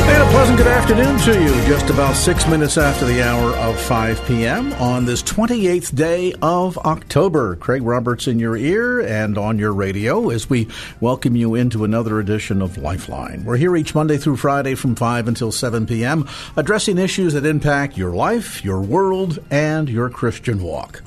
And a pleasant good afternoon to you. Just about six minutes after the hour of 5 p.m. on this 28th day of October. Craig Roberts in your ear and on your radio as we welcome you into another edition of Lifeline. We're here each Monday through Friday from 5 until 7 p.m., addressing issues that impact your life, your world, and your Christian walk.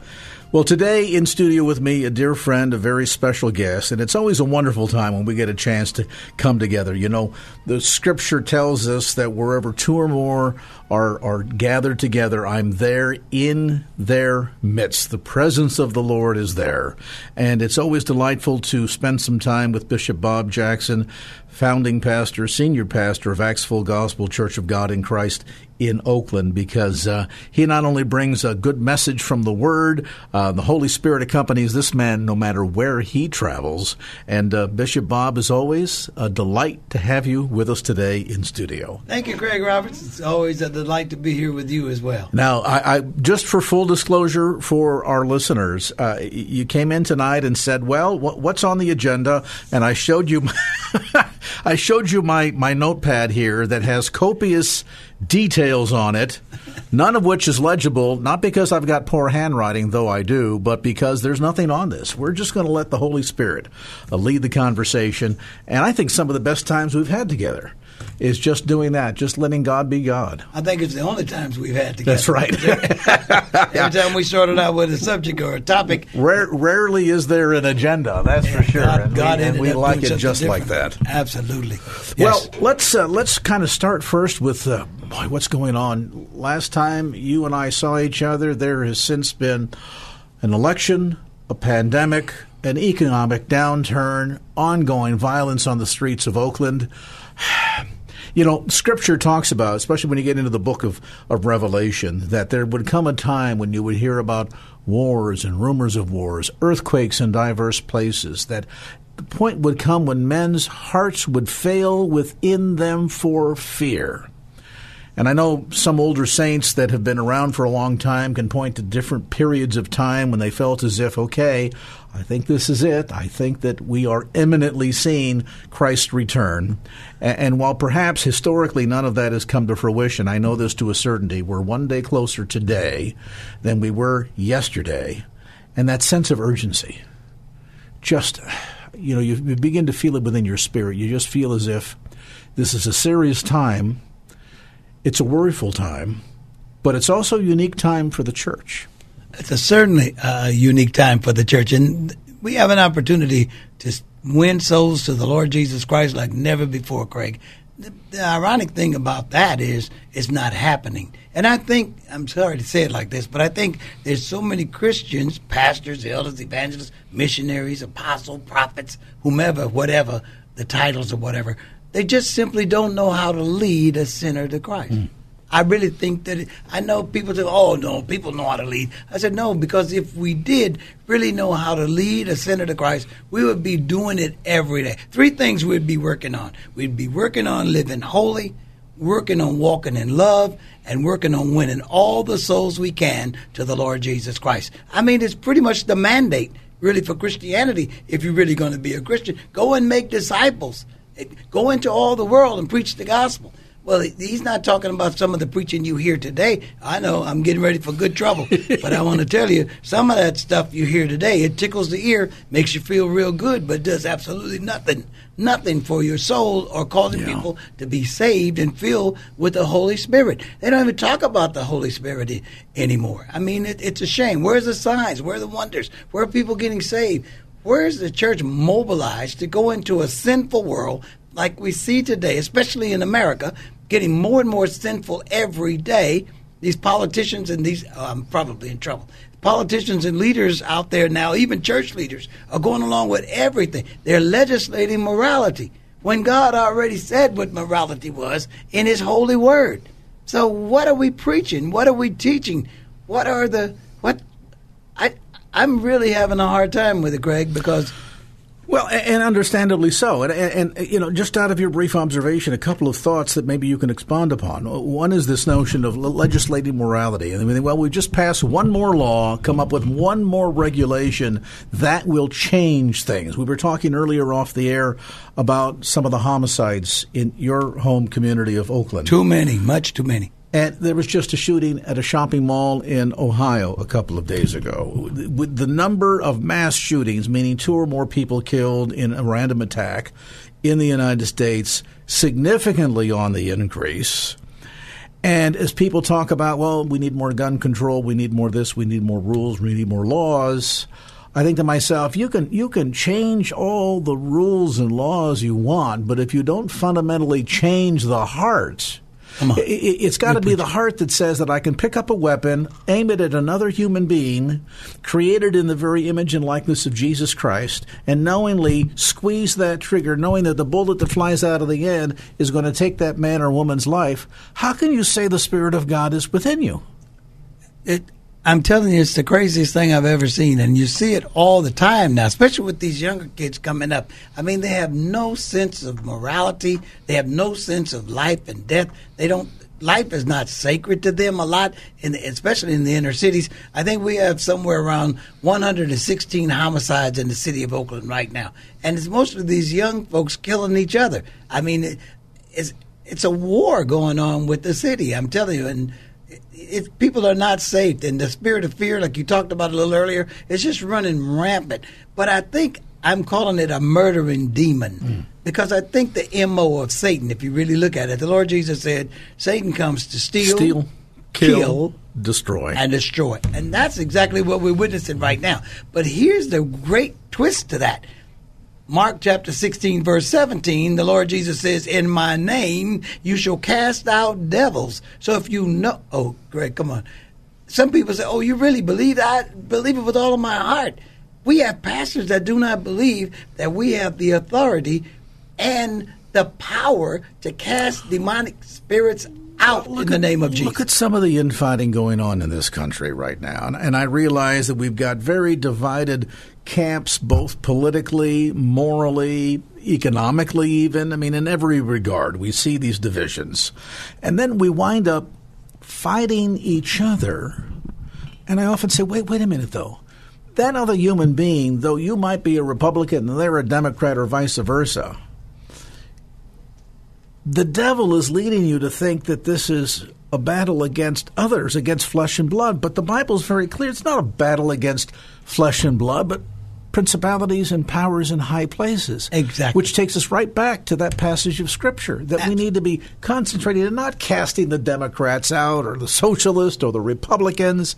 Well, today in studio with me, a dear friend, a very special guest, and it's always a wonderful time when we get a chance to come together. You know, the scripture tells us that wherever two or more are, are gathered together, I'm there in their midst. The presence of the Lord is there. And it's always delightful to spend some time with Bishop Bob Jackson, founding pastor, senior pastor of Acts Full Gospel Church of God in Christ in Oakland because uh, he not only brings a good message from the Word, uh, the Holy Spirit accompanies this man no matter where he travels. And uh, Bishop Bob, is always, a delight to have you with us today in studio. Thank you, Craig Roberts. It's always a delight to be here with you as well. Now, I, I just for full disclosure for our listeners, uh, you came in tonight and said, "Well, what's on the agenda?" And I showed you, I showed you my my notepad here that has copious details on it, none of which is legible, not because I've got poor handwriting, though I do, but because there's nothing on this. We're just going to let the Holy Spirit uh, lead the conversation. And I think some of the best times we've had together is just doing that, just letting God be God. I think it's the only times we've had together. That's right. Every time we started out with a subject or a topic. Rare, rarely is there an agenda, that's for sure. God, and God we, and we like it just different. like that. Absolutely. Yes. Well, let's uh, let's kind of start first with uh, boy, what's going on. Last time you and I saw each other, there has since been an election, a pandemic, an economic downturn, ongoing violence on the streets of Oakland. You know, Scripture talks about, especially when you get into the book of, of Revelation, that there would come a time when you would hear about wars and rumors of wars, earthquakes in diverse places, that the point would come when men's hearts would fail within them for fear. And I know some older saints that have been around for a long time can point to different periods of time when they felt as if, okay, I think this is it. I think that we are imminently seeing Christ's return. And, while perhaps historically none of that has come to fruition, I know this to a certainty. We're one day closer today than we were yesterday. And that sense of urgency, just, you know, you begin to feel it within your spirit. You just feel as if this is a serious time it's a worryful time, but it's also a unique time for the church. It's a certainly a unique time for the church, and we have an opportunity to win souls to the Lord Jesus Christ like never before, Craig. The, the, ironic thing about that is it's not happening. And I think, I'm sorry to say it like this, but I think there's so many Christians, pastors, elders, evangelists, missionaries, apostles, prophets, whomever, whatever, the titles or whatever, they just simply don't know how to lead a sinner to Christ. Mm. I really think that it, I know people say, "Oh no, people know how to lead." I said, "No, because if we did really know how to lead a sinner to Christ, we would be doing it every day. Three things we'd be working on: we'd be working on living holy, working on walking in love, and working on winning all the souls we can to the Lord Jesus Christ. I mean, it's pretty much the mandate, really, for Christianity. If you're really going to be a Christian, go and make disciples." Go into all the world and preach the gospel. Well, he's not talking about some of the preaching you hear today. I know I'm getting ready for good trouble, but I want to tell you some of that stuff you hear today. It tickles the ear, makes you feel real good, but does absolutely nothing, nothing for your soul or causing yeah. people to be saved and filled with the Holy Spirit. They don't even talk about the Holy Spirit anymore. I mean, it, it's a shame. Where's the signs? Where are the wonders? Where are people getting saved? Where is the church mobilized to go into a sinful world like we see today, especially in America, getting more and more sinful every day? These politicians and these, oh, I'm probably in trouble. Politicians and leaders out there now, even church leaders, are going along with everything. They're legislating morality when God already said what morality was in His holy word. So, what are we preaching? What are we teaching? What are the what? I I'm really having a hard time with it, Greg, because Well, and understandably so. And, and, and, you know, just out of your brief observation, a couple of thoughts that maybe you can expand upon. One is this notion of legislating morality. And I mean, well, we just pass one more law, come up with one more regulation that will change things. We were talking earlier off the air about some of the homicides in your home community of Oakland. Too many, much too many. And there was just a shooting at a shopping mall in Ohio a couple of days ago. With the number of mass shootings, meaning two or more people killed in a random attack in the United States, significantly on the increase. And as people talk about, well, we need more gun control, we need more this, we need more rules, we need more laws. I think to myself, you can you can change all the rules and laws you want, but if you don't fundamentally change the heart, it, has got to be the heart that says that I can pick up a weapon, aim it at another human being, created in the very image and likeness of Jesus Christ, and knowingly squeeze that trigger, knowing that the bullet that flies out of the end is going to take that man or woman's life. How can you say the Spirit of God is within you? It, I'm telling you, it's the craziest thing I've ever seen, and you see it all the time now, especially with these younger kids coming up. I mean, they have no sense of morality. They have no sense of life and death. They don't. Life is not sacred to them a lot, in the, especially in the inner cities. I think we have somewhere around 116 homicides in the city of Oakland right now, and it's most of these young folks killing each other. I mean, it, it's it's a war going on with the city. I'm telling you, and if people are not saved and the spirit of fear, like you talked about a little earlier, is just running rampant. But I think I'm calling it a murdering demon mm. because I think the MO of Satan, if you really look at it, the Lord Jesus said, Satan comes to steal, steal kill, kill destroy. And destroy. And that's exactly what we're witnessing right now. But here's the great twist to that. Mark chapter 16, verse 17, the Lord Jesus says, In my name you shall cast out devils. So if you know, oh, Greg, come on. Some people say, Oh, you really believe that? I believe it with all of my heart. We have pastors that do not believe that we have the authority and the power to cast demonic spirits out look in the name of Jesus. Look at some of the infighting going on in this country right now. And, and I realize that we've got very divided camps, both politically, morally, economically, even. I mean, in every regard, we see these divisions. And then we wind up fighting each other. And I often say, wait, wait a minute, though. That other human being, though you might be a Republican and they're a Democrat or vice versa, the devil is leading you to think that this is a battle against others, against flesh and blood. But the Bible is very clear. It's not a battle against flesh and blood, but principalities and powers in high places. Exactly. Which takes us right back to that passage of Scripture that we need to be concentrating and not casting the Democrats out or the socialists or the Republicans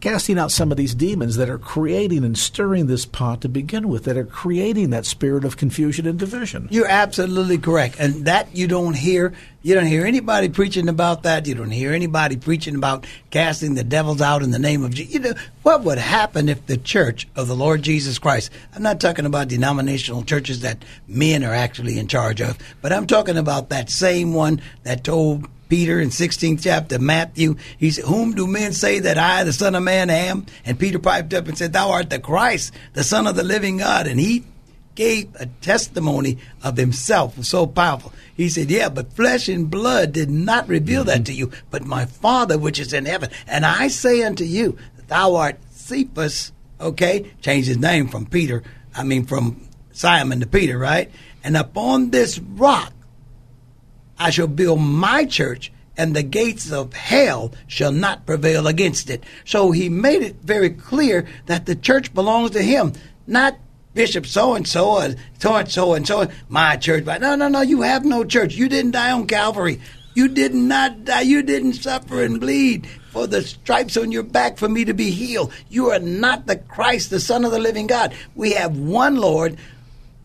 casting out some of these demons that are creating and stirring this pot to begin with, that are creating that spirit of confusion and division. You're absolutely correct, and that you don't hear. You don't hear anybody preaching about that. You don't hear anybody preaching about casting the devils out in the name of Jesus. You know what would happen if the Church of the Lord Jesus Christ? I'm not talking about denominational churches that men are actually in charge of, but I'm talking about that same one that told Peter in 16th chapter, Matthew, he said, Whom do men say that I, the Son of Man, am? And Peter piped up and said, Thou art the Christ, the Son of the living God. And he gave a testimony of himself so powerful. He said, Yeah, but flesh and blood did not reveal mm-hmm. that to you, but my Father which is in heaven. And I say unto you, Thou art Cephas, okay? Changed his name from Peter, I mean, from Simon to Peter, right? And upon this rock, I shall build my church, and the gates of hell shall not prevail against it. So he made it very clear that the church belongs to him, not Bishop so and so or so and so and so. My church, no, no, no. You have no church. You didn't die on Calvary. You did not die. You didn't suffer and bleed for the stripes on your back for me to be healed. You are not the Christ, the Son of the living God. We have one Lord,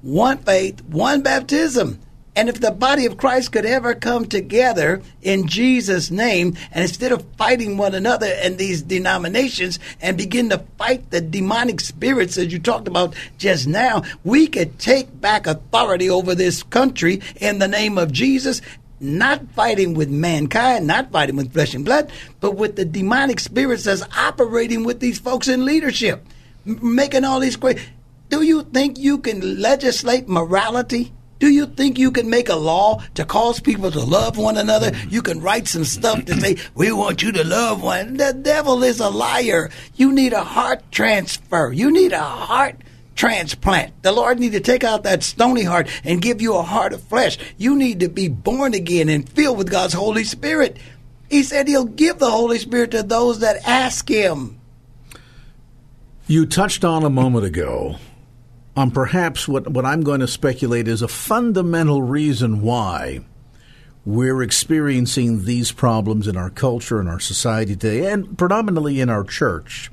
one faith, one baptism. And if the body of Christ could ever come together in Jesus' name, and instead of fighting one another and these denominations and begin to fight the demonic spirits as you talked about just now, we could take back authority over this country in the name of Jesus. Not fighting with mankind, not fighting with flesh and blood, but with the demonic spirits that's operating with these folks in leadership, making all these great Do you think you can legislate morality? Do you think you can make a law to cause people to love one another? You can write some stuff to say, we want you to love one. The devil is a liar. You need a heart transfer. You need a heart transplant. The Lord need to take out that stony heart and give you a heart of flesh. You need to be born again and filled with God's Holy Spirit. He said he'll give the Holy Spirit to those that ask him. You touched on a moment ago on perhaps what, what I'm going to speculate is a fundamental reason why we're experiencing these problems in our culture and our society today, and predominantly in our church.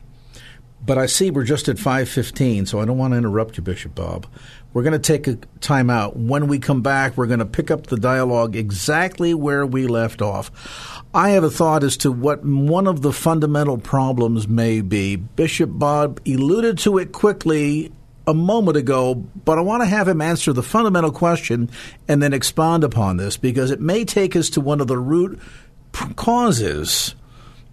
But I see we're just at 5:15, so I don't want to interrupt you, Bishop Bob. We're going to take a time out. When we come back, we're going to pick up the dialogue exactly where we left off. I have a thought as to what one of the fundamental problems may be. Bishop Bob alluded to it quickly a moment ago, but I want to have him answer the fundamental question and then expand upon this because it may take us to one of the root causes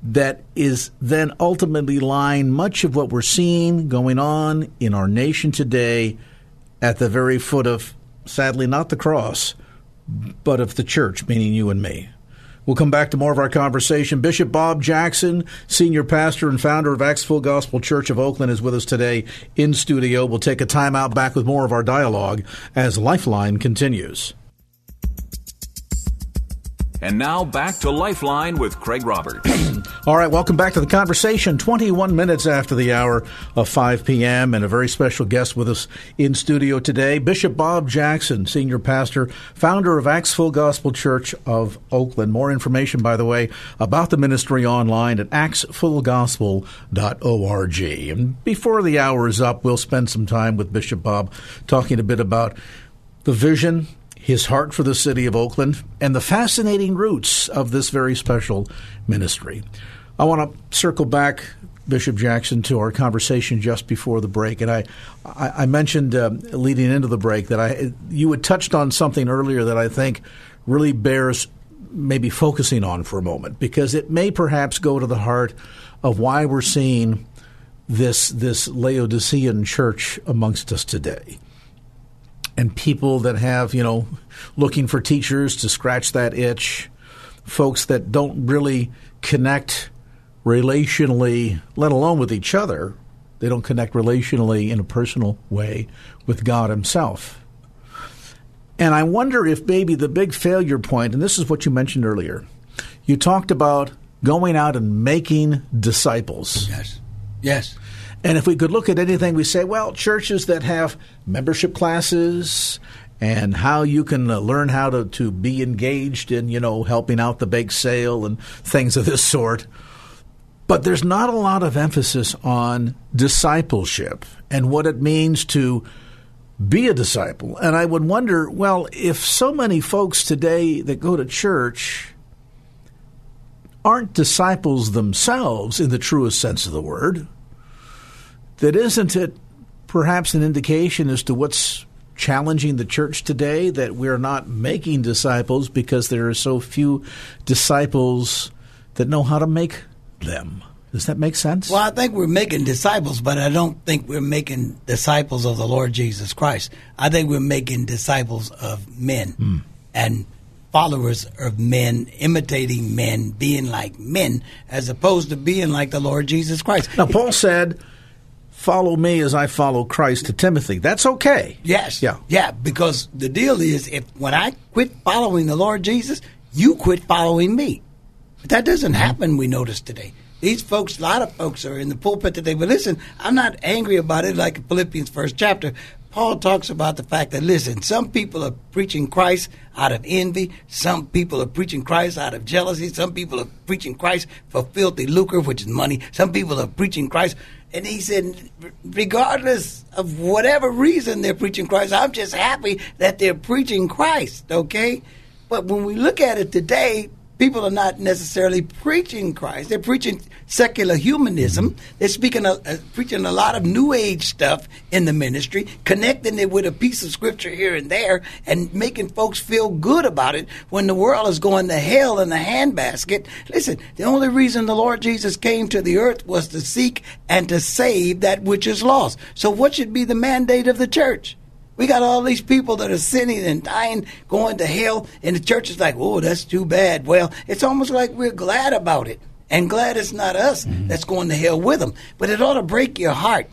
that is then ultimately lying much of what we're seeing going on in our nation today at the very foot of, sadly, not the cross, but of the church, meaning you and me. We'll come back to more of our conversation. Bishop Bob Jackson, senior pastor and founder of Full Gospel Church of Oakland, is with us today in studio. We'll take a time out back with more of our dialogue as Lifeline continues. And now back to Lifeline with Craig Roberts. All right, welcome back to the conversation. 21 minutes after the hour of 5 p.m., and a very special guest with us in studio today, Bishop Bob Jackson, senior pastor, founder of Full Gospel Church of Oakland. More information, by the way, about the ministry online at actsfullgospel.org. And before the hour is up, we'll spend some time with Bishop Bob talking a bit about the vision his heart for the city of Oakland, and the fascinating roots of this very special ministry. I want to circle back, Bishop Jackson, to our conversation just before the break, and I, I, mentioned uh, leading into the break that I you had touched on something earlier that I think really bears maybe focusing on for a moment because it may perhaps go to the heart of why we're seeing this this Laodicean church amongst us today and people that have, you know, looking for teachers to scratch that itch, folks that don't really connect relationally, let alone with each other. They don't connect relationally in a personal way with God Himself. And I wonder if maybe the big failure point, and this is what you mentioned earlier, you talked about going out and making disciples. Yes. Yes. And if we could look at anything, we say, well, churches that have membership classes and how you can uh, learn how to, to be engaged in, you know, helping out the bake sale and things of this sort. But there's not a lot of emphasis on discipleship and what it means to be a disciple. And I would wonder, well, if so many folks today that go to church aren't disciples themselves in the truest sense of the word, that isn't it perhaps an indication as to what's challenging the church today that we're not making disciples because there are so few disciples that know how to make them. Does that make sense? Well, I think we're making disciples, but I don't think we're making disciples of the Lord Jesus Christ. I think we're making disciples of men mm. and followers of men, imitating men, being like men, as opposed to being like the Lord Jesus Christ. Now, Paul said, follow me as I follow Christ to Timothy. That's okay. Yes. Yeah. Yeah, because the deal is if when I quit following the Lord Jesus, you quit following me. But that doesn't happen, we notice today. These folks, a lot of folks are in the pulpit today. But listen, I'm not angry about it like Philippians first chapter. Paul talks about the fact that, listen, some people are preaching Christ out of envy. Some people are preaching Christ out of jealousy. Some people are preaching Christ for filthy lucre, which is money. Some people are preaching Christ and he said, regardless of whatever reason they're preaching Christ, I'm just happy that they're preaching Christ, okay? But when we look at it today, people are not necessarily preaching Christ. They're preaching secular humanism. Mm-hmm. They're speaking, a, uh, preaching a lot of New Age stuff in the ministry, connecting it with a piece of scripture here and there, and making folks feel good about it when the world is going to hell in a handbasket. Listen, the only reason the Lord Jesus came to the earth was to seek and to save that which is lost. So, what should be the mandate of the church? We got all these people that are sinning and dying, going to hell, and the church is like, oh, that's too bad. Well, it's almost like we're glad about it and glad it's not us mm-hmm. that's going to hell with them. But it ought to break your heart.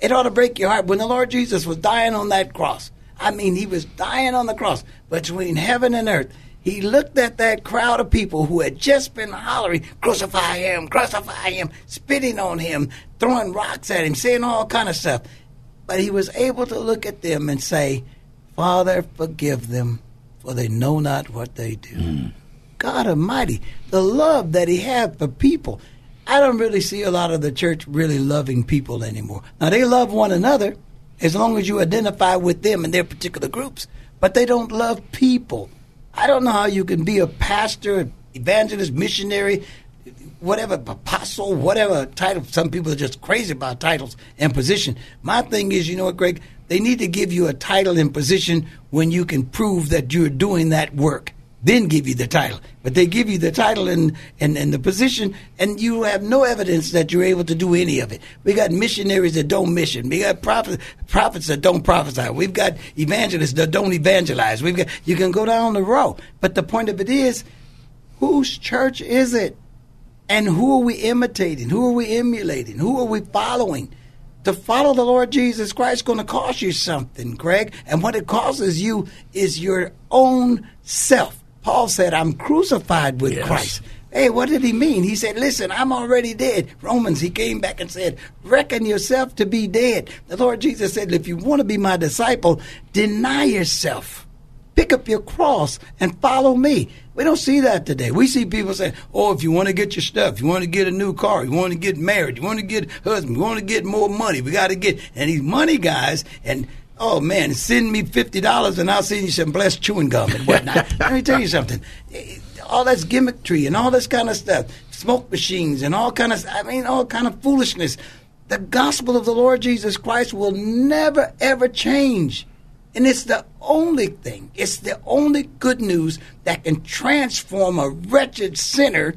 It ought to break your heart. When the Lord Jesus was dying on that cross, I mean, he was dying on the cross between heaven and earth. He looked at that crowd of people who had just been hollering, crucify him, crucify him, spitting on him, throwing rocks at him, saying all kind of stuff. But he was able to look at them and say, Father, forgive them, for they know not what they do. Mm. God Almighty, the love that he had for people. I don't really see a lot of the church really loving people anymore. Now, they love one another as long as you identify with them and their particular groups, but they don't love people. I don't know how you can be a pastor, evangelist, missionary, whatever apostle, whatever title. Some people are just crazy about titles and position. My thing is, you know what, Greg? They need to give you a title and position when you can prove that you're doing that work. Then give you the title. But they give you the title and, and, and the position, and you have no evidence that you're able to do any of it. We got missionaries that don't mission. We got prophets, prophets that don't prophesy. We've got evangelists that don't evangelize. We've got, you can go down the row. But the point of it is, whose church is it? And who are we imitating? Who are we emulating? Who are we following? To follow the Lord Jesus Christ is going to cost you something, Greg. And what it costs you is your own self. Paul said, I'm crucified with yes. Christ. Hey, what did he mean? He said, Listen, I'm already dead. Romans, he came back and said, Reckon yourself to be dead. The Lord Jesus said, If you want to be my disciple, deny yourself. Pick up your cross and follow me. We don't see that today. We see people saying, oh, if you want to get your stuff, you want to get a new car, you want to get married, you want to get husband, you want to get more money, we got to get, and these money guys, and oh man, send me $50 and I'll send you some blessed chewing gum and whatnot. Let me tell you something. All that's gimmickry and all this kind of stuff, smoke machines and all kind of, I mean, all kind of foolishness. The gospel of the Lord Jesus Christ will never ever change. And it's the only thing, it's the only good news that can transform a wretched sinner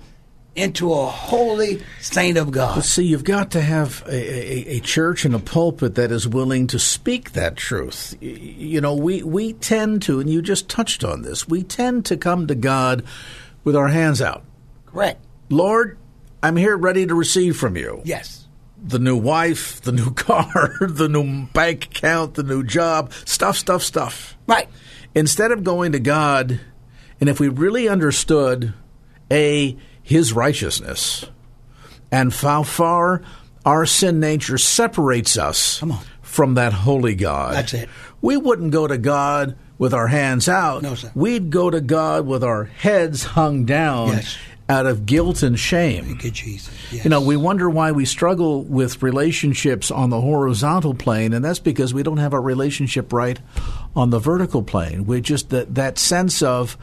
into a holy saint of God. But see, you've got to have a, a, a, church and a pulpit that is willing to speak that truth. You know, we, we tend to, and you just touched on this, we tend to come to God with our hands out. Correct. Lord, I'm here ready to receive from you. Yes the new wife, the new car, the new bank account, the new job, stuff, stuff, stuff. Right. Instead of going to God, and if we really understood, A, His righteousness, and how far our sin nature separates us from that holy God. That's it. We wouldn't go to God with our hands out. No, sir. We'd go to God with our heads hung down. Yes out of guilt and shame. You, Jesus. Yes. You know, we wonder why we struggle with relationships on the horizontal plane, and that's because we don't have a relationship right on the vertical plane. We just that that sense of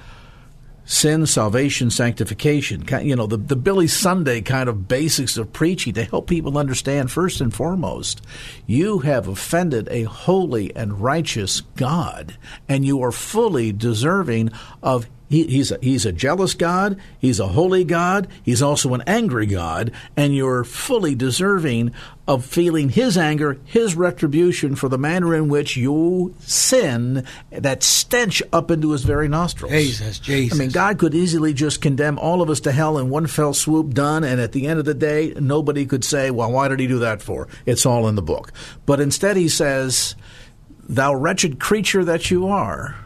sin, salvation, sanctification. You know, the, the Billy Sunday kind of basics of preaching to help people understand first and foremost, you have offended a holy and righteous God, and you are fully deserving of he, he's, a, he's a jealous God. He's a holy God. He's also an angry God. And you're fully deserving of feeling his anger, his retribution for the manner in which you sin, that stench up into his very nostrils. Jesus, Jesus. I mean, God could easily just condemn all of us to hell in one fell swoop, done. And at the end of the day, nobody could say, well, why did he do that for? It's all in the book. But instead, he says, Thou wretched creature that you are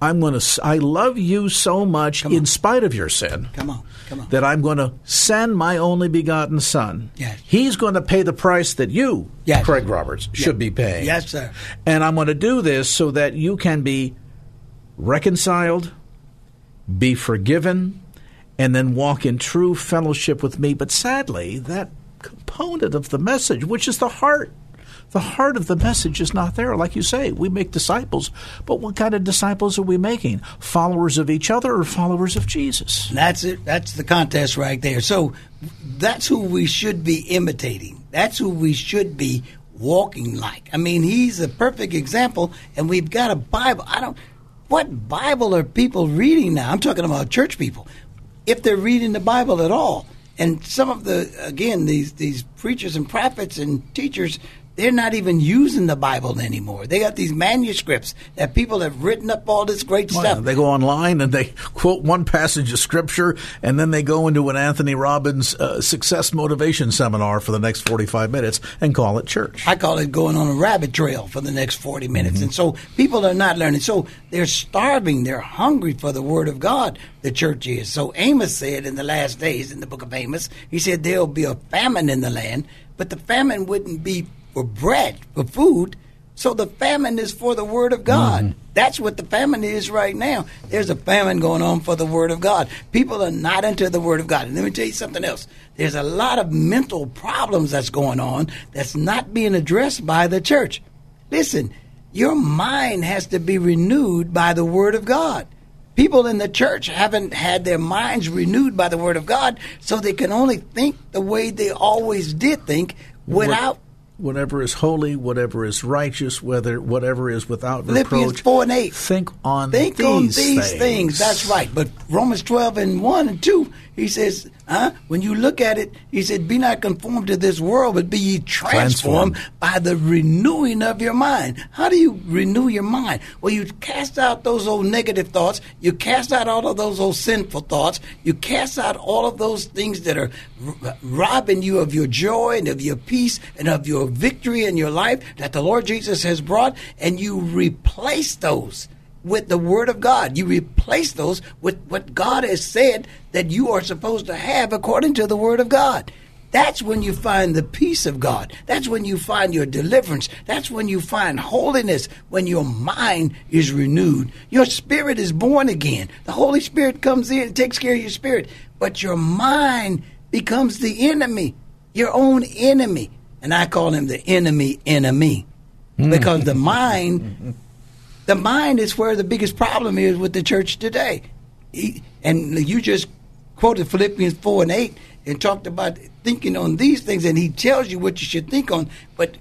I'm going to, I love you so much in spite of your sin. Come on, come on. That I'm going to send my only begotten son. Yes. He's going to pay the price that you, yes. Craig Roberts, yes. should be paying. Yes, sir. And I'm going to do this so that you can be reconciled, be forgiven, and then walk in true fellowship with me. But sadly, that component of the message, which is the heart the heart of the message is not there. Like you say, we make disciples, but what kind of disciples are we making? Followers of each other or followers of Jesus? That's it. That's the contest right there. So that's who we should be imitating. That's who we should be walking like. I mean, he's a perfect example, and we've got a Bible. I don't. What Bible are people reading now? I'm talking about church people. If they're reading the Bible at all, and some of the again these these preachers and prophets and teachers they're not even using the Bible anymore. They got these manuscripts that people have written up all this great Well, stuff. They go online and they quote one passage of scripture, and then they go into an Anthony Robbins uh, success motivation seminar for the next 45 minutes and call it church. I call it going on a rabbit trail for the next 40 minutes. And so people are not learning. So they're starving. They're hungry for the word of God, the church is. So Amos said in the last days in the book of Amos, he said there'll be a famine in the land, but the famine wouldn't be for bread, for food. So the famine is for the word of God. Mm-hmm. That's what the famine is right now. There's a famine going on for the word of God. People are not into the word of God. And let me tell you something else. There's a lot of mental problems that's going on that's not being addressed by the church. Listen, your mind has to be renewed by the word of God. People in the church haven't had their minds renewed by the word of God, so they can only think the way they always did think without Whatever is holy, whatever is righteous, whether whatever is without Philippians reproach. 4 and 8. Think on Think these on these things. things. That's right. But Romans 12 and 1 and 2, he says, huh? When you look at it, he said, Be not conformed to this world, but be ye transformed, Transformed. by the renewing of your mind. How do you renew your mind? Well, you cast out those old negative thoughts. You cast out all of those old sinful thoughts. You cast out all of those things that are r- robbing you of your joy and of your peace and of your victory in your life that the Lord Jesus has brought, and you replace those with the Word of God. You replace those with what God has said that you are supposed to have according to the Word of God. That's when you find the peace of God. That's when you find your deliverance. That's when you find holiness, when your mind is renewed. Your spirit is born again. The Holy Spirit comes in and takes care of your spirit. But your mind becomes the enemy, your own enemy. And I call him the enemy enemy. Hmm. Because the mind the mind is where the biggest problem is with the church today. He, and you just quoted Philippians 4 and 8 and talked about thinking on these things, and he tells you what you should think on. But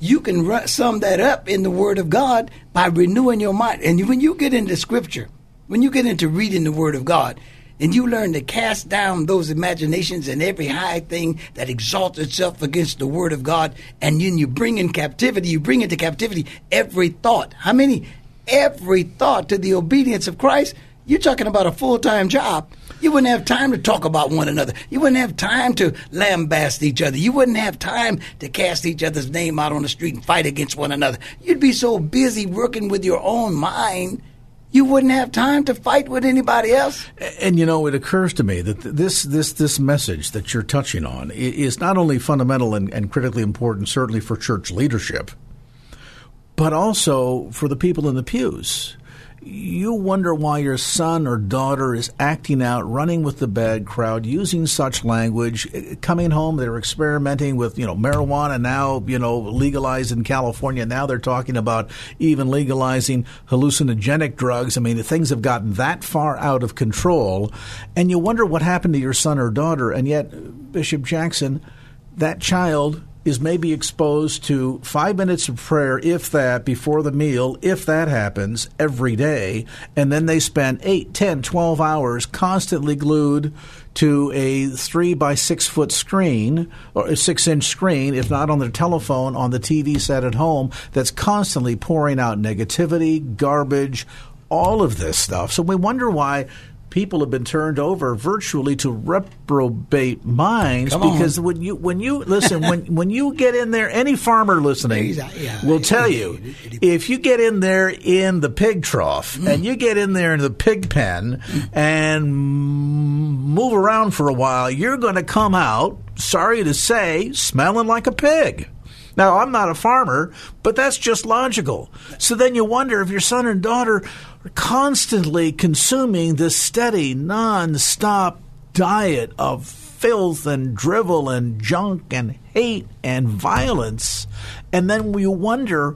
you can sum that up in the Word of God by renewing your mind. And when you get into Scripture, when you get into reading the Word of God, and you learn to cast down those imaginations and every high thing that exalts itself against the Word of God, and then you bring in captivity, you bring into captivity every thought. How many? Every thought to the obedience of Christ. You're talking about a full time job. You wouldn't have time to talk about one another. You wouldn't have time to lambast each other. You wouldn't have time to cast each other's name out on the street and fight against one another. You'd be so busy working with your own mind, you wouldn't have time to fight with anybody else. And you know, it occurs to me that this this this message that you're touching on is not only fundamental and, and critically important, certainly for church leadership, but also for the people in the pews. You wonder why your son or daughter is acting out, running with the bad crowd, using such language. Coming home, they're experimenting with you know marijuana now, you know legalized in California. Now they're talking about even legalizing hallucinogenic drugs. I mean, things have gotten that far out of control, and you wonder what happened to your son or daughter. And yet, Bishop Jackson, that child is maybe exposed to five minutes of prayer, if that, before the meal, if that happens every day, and then they spend eight, ten, twelve hours constantly glued to a three by six foot screen or a six inch screen, if not on their telephone, on the TV set at home, that's constantly pouring out negativity, garbage, all of this stuff. So we wonder why people have been turned over virtually to reprobate minds Come on. because when you when you listen when when you get in there any farmer listening He's- yeah, will tell you if you get in there in the pig trough Mm. and you get in there in the pig pen and move around for a while you're going to come out sorry to say smelling like a pig now, I'm not a farmer, but that's just logical. So then you wonder if your son and daughter constantly consuming this steady, non stop diet of filth and drivel and junk and hate and violence. And then we wonder,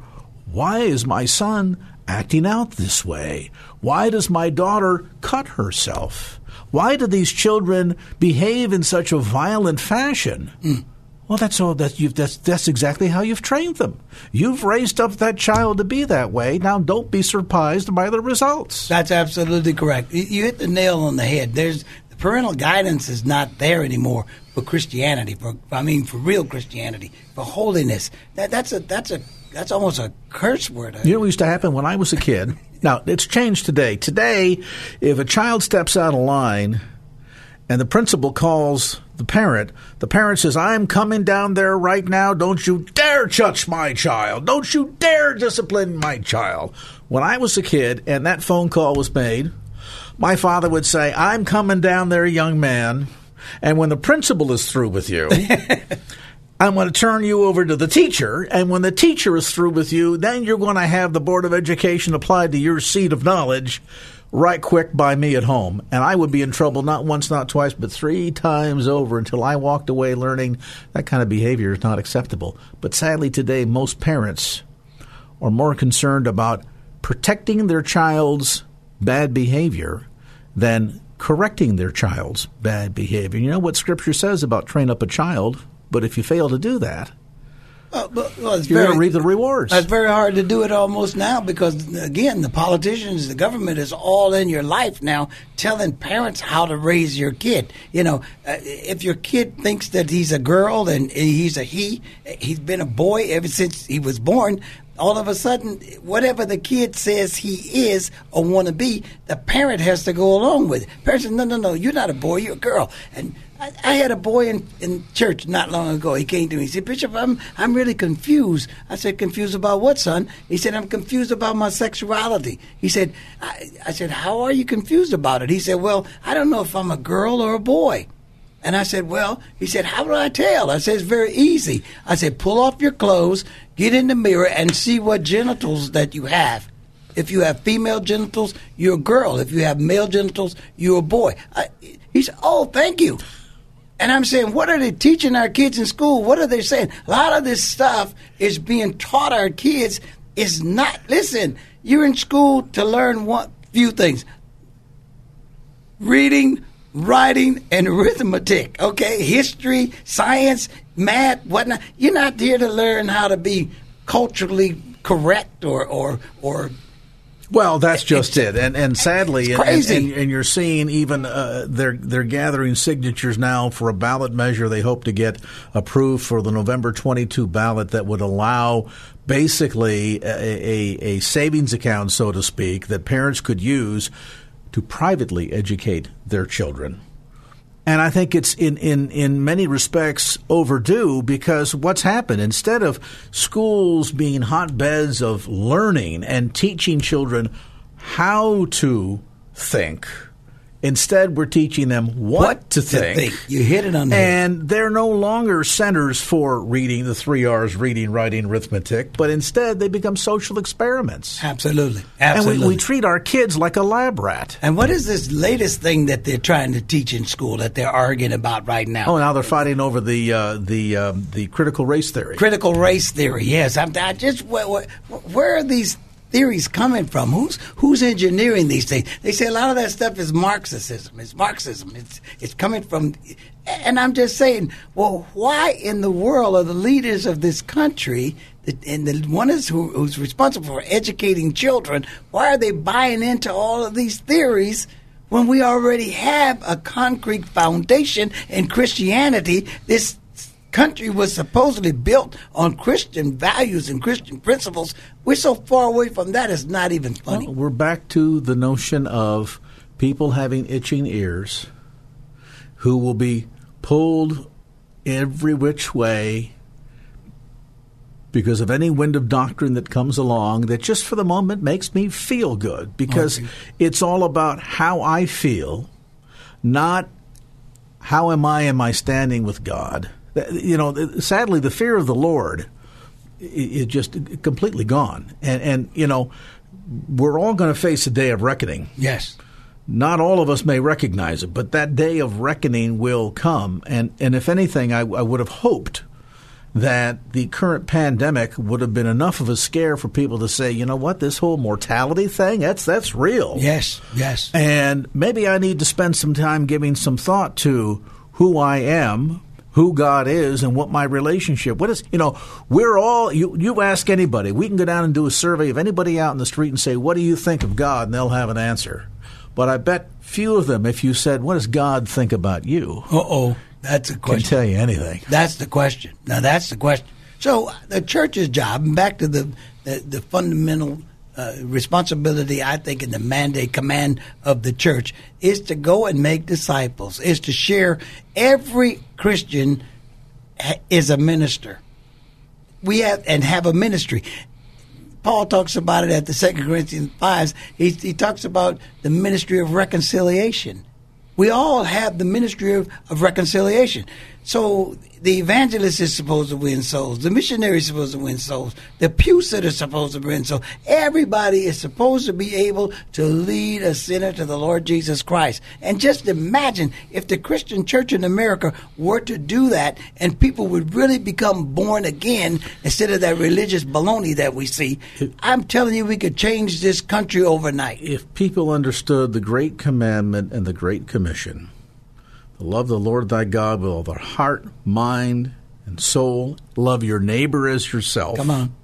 why is my son acting out this way? Why does my daughter cut herself? Why do these children behave in such a violent fashion? Mm. Well, that's all. That you've, that's that's exactly how you've trained them. You've raised up that child to be that way. Now, don't be surprised by the results. That's absolutely correct. You hit the nail on the head. There's the parental guidance is not there anymore for Christianity. For I mean, for real Christianity, for holiness. That that's a that's a that's almost a curse word. You know what used to happen when I was a kid? Now, it's changed today. Today, if a child steps out of line and the principal calls the parent, the parent says, I'm coming down there right now. Don't you dare touch my child. Don't you dare discipline my child. When I was a kid and that phone call was made, my father would say, I'm coming down there, young man. And when the principal is through with you, I'm going to turn you over to the teacher, and when the teacher is through with you, then you're going to have the Board of Education applied to your seat of knowledge right quick by me at home. And I would be in trouble not once, not twice, but three times over until I walked away learning that kind of behavior is not acceptable. But sadly, today, most parents are more concerned about protecting their child's bad behavior than correcting their child's bad behavior. You know what Scripture says about train up a child but if you fail to do that, uh, but, well, you're going to reap the rewards. It's very hard to do it almost now because, again, the politicians, the government is all in your life now, telling parents how to raise your kid. You know, uh, if your kid thinks that he's a girl and he's a he, he's been a boy ever since he was born. All of a sudden, whatever the kid says he is or want to be, the parent has to go along with it. Parents say, "No, no, no, you're not a boy, you're a girl." And I, had a boy in, in church not long ago. He came to me. He said, Bishop, I'm, I'm really confused. I said, confused about what, son? He said, I'm confused about my sexuality. He said, I, I said, how are you confused about it? He said, well, I don't know if I'm a girl or a boy. And I said, well, he said, how do I tell? I said, it's very easy. I said, pull off your clothes, get in the mirror, and see what genitals that you have. If you have female genitals, you're a girl. If you have male genitals, you're a boy. I, he said, oh, thank you. And I'm saying, what are they teaching our kids in school? What are they saying? A lot of this stuff is being taught our kids. Is not, listen, you're in school to learn one few things reading, writing, and arithmetic, okay? History, science, math, whatnot. You're not here to learn how to be culturally correct or, or, or well, that's just it, and and sadly, and, and, and, you're seeing even uh, they're they're gathering signatures now for a ballot measure they hope to get approved for the November 22 ballot that would allow basically a, a, a savings account, so to speak, that parents could use to privately educate their children. And I think it's in, in, in many respects overdue because what's happened, instead of schools being hotbeds of learning and teaching children how to think, Instead, we're teaching them what, what to, think. think. You hit it on the And they're no longer centers for reading, the three R's reading, writing, arithmetic, but instead they become social experiments. Absolutely. Absolutely. And we, we treat our kids like a lab rat. And what is this latest thing that they're trying to teach in school that they're arguing about right now? Oh, now they're fighting over the uh, the um, the critical race theory. Critical race theory, yes. I'm I just where, where, where are these theories coming from? Who's who's engineering these things? They say a lot of that stuff is Marxism. It's Marxism. It's it's coming from, and I'm just saying, well, why in the world are the leaders of this country? And the one is who, who's responsible for educating children. Why are they buying into all of these theories when we already have a concrete foundation in Christianity? This country was supposedly built on Christian values and Christian principles. We're so far away from that, it's not even funny. Well, we're back to the notion of people having itching ears who will be pulled every which way because of any wind of doctrine that comes along that just for the moment makes me feel good because okay. it's all about how I feel, not how am I in my standing with God you know, sadly, the fear of the Lord is just completely gone. And, and you know, we're all going to face a day of reckoning. Yes. not all of us may recognize it, but that day of reckoning will come. And, and if anything, I, I would have hoped that the current pandemic would have been enough of a scare for people to say, you know what, this whole mortality thing, that's that's real. Yes, yes. And maybe I need to spend some time giving some thought to who I am, who God is, and what my relationship. What is you know, we're all you you ask anybody. We can go down and do a survey of anybody out in the street and say, What do you think of God? and they'll have an answer. But I bet few of them, if you said, What does God think about you? Uh oh. That's a question. Can tell you anything. That's the question. Now that's the question. So the church's job, and back to the the, the fundamental uh, responsibility, I think, in the mandate command of the church is to go and make disciples. Is to share. Every Christian is a minister. We have and have a ministry. Paul talks about it at the Second Corinthians five. He, he talks about the ministry of reconciliation. We all have the ministry of, of reconciliation. So the evangelist is supposed to win souls. The missionary is supposed to win souls. The pew sitter is supposed to win souls. Everybody is supposed to be able to lead a sinner to the Lord Jesus Christ. And just imagine if the Christian church in America were to do that and people would really become born again instead of that religious baloney that we see. I'm telling you, we could change this country overnight. If people understood the great commandment and the great commission, Love the Lord thy God with all their heart, mind, and soul. Love your neighbor as yourself. Come on.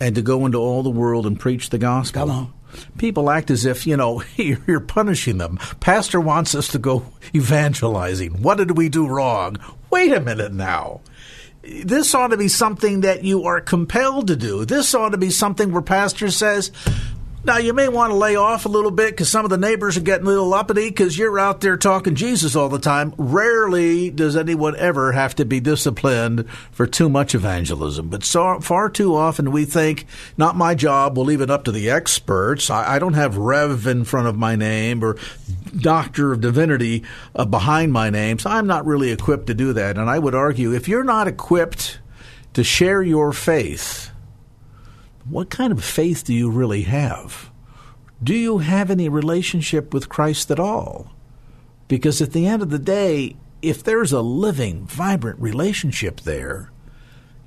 And to go into all the world and preach the gospel. Come on. People act as if, you know, you're punishing them. Pastor wants us to go evangelizing. What did we do wrong? Wait a minute now. This ought to be something that you are compelled to do. This ought to be something where pastor says, now, you may want to lay off a little bit because some of the neighbors are getting a little uppity because you're out there talking Jesus all the time. Rarely does anyone ever have to be disciplined for too much evangelism. But so, far too often we think, not my job, we'll leave it up to the experts. I, I don't have Rev in front of my name or Doctor of Divinity uh, behind my name, so I'm not really equipped to do that. And I would argue if you're not equipped to share your faith, what kind of faith do you really have? Do you have any relationship with Christ at all? Because at the end of the day, if there's a living, vibrant relationship there,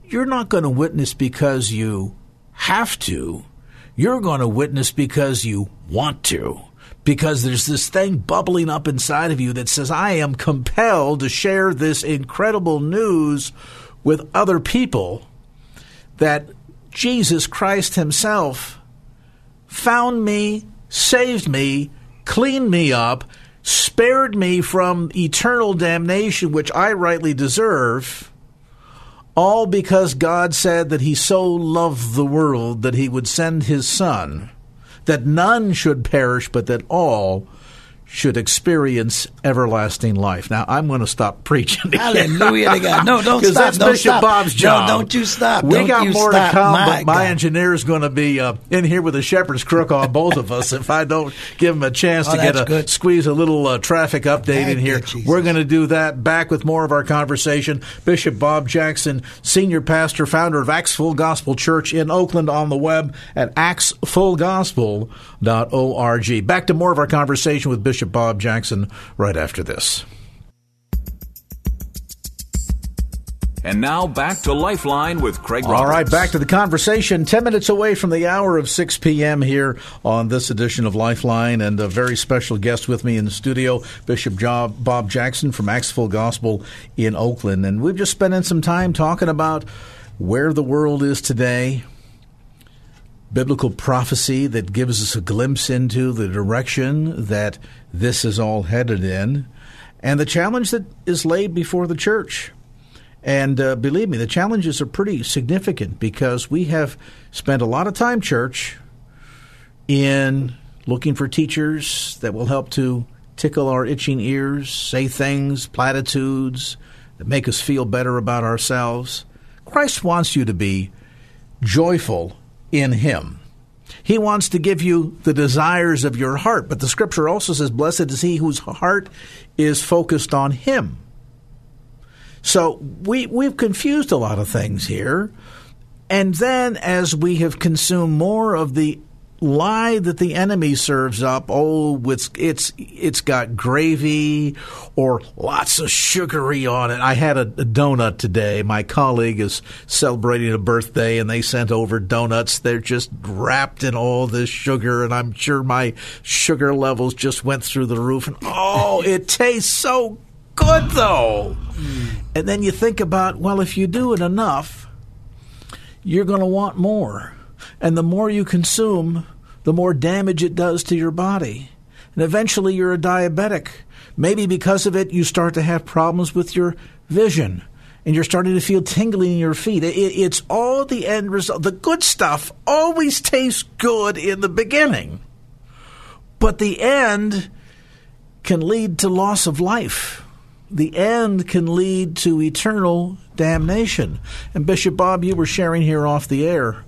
you're not going to witness because you have to. You're going to witness because you want to. Because there's this thing bubbling up inside of you that says, I am compelled to share this incredible news with other people that Jesus Christ Himself found me, saved me, cleaned me up, spared me from eternal damnation, which I rightly deserve, all because God said that He so loved the world that He would send His Son, that none should perish, but that all should experience everlasting life. Now I'm going to stop preaching. Hallelujah to God! No, don't stop. That's don't Bishop stop. Bob's job. No, don't you stop. We don't got more stop. to come, my but my engineer is going to be uh, in here with a shepherd's crook on both of us if I don't give him a chance Oh, to get a good. squeeze a little uh, traffic update in here. you, We're going to do that. Back with more of our conversation. Bishop Bob Jackson, senior pastor, founder of Acts Full Gospel Church in Oakland, on the web at actsfullgospel.org. Back to more of our conversation with Bishop Bob Jackson right after this. And now back to Lifeline with Craig All Roberts. right, back to the conversation. 10 minutes away from the hour of 6 p.m. here on this edition of Lifeline, and a very special guest with me in the studio, Bishop Job, Bob Jackson from Acts Gospel in Oakland. And we've just spent some time talking about where the world is today, biblical prophecy that gives us a glimpse into the direction that this is all headed in, and the challenge that is laid before the church. And uh, believe me, the challenges are pretty significant because we have spent a lot of time, church, in looking for teachers that will help to tickle our itching ears, say things, platitudes that make us feel better about ourselves. Christ wants you to be joyful in Him. He wants to give you the desires of your heart, but the scripture also says, Blessed is he whose heart is focused on Him. So we we've confused a lot of things here. And then as we have consumed more of the lie that the enemy serves up, oh, it's it's it's got gravy or lots of sugary on it. I had a, a, donut today. My colleague is celebrating a birthday, and they sent over donuts. They're just wrapped in all this sugar, and I'm sure my sugar levels just went through the roof. And oh, it tastes so good though. And then you think about, well, if you do it enough, you're going to want more. And the more you consume, the more damage it does to your body. And eventually you're a diabetic. Maybe because of it, you start to have problems with your vision and you're starting to feel tingling in your feet. It, it's all the end result. The good stuff always tastes good in the beginning, but the end can lead to loss of life. The end can lead to eternal damnation. And Bishop Bob, you were sharing here off the air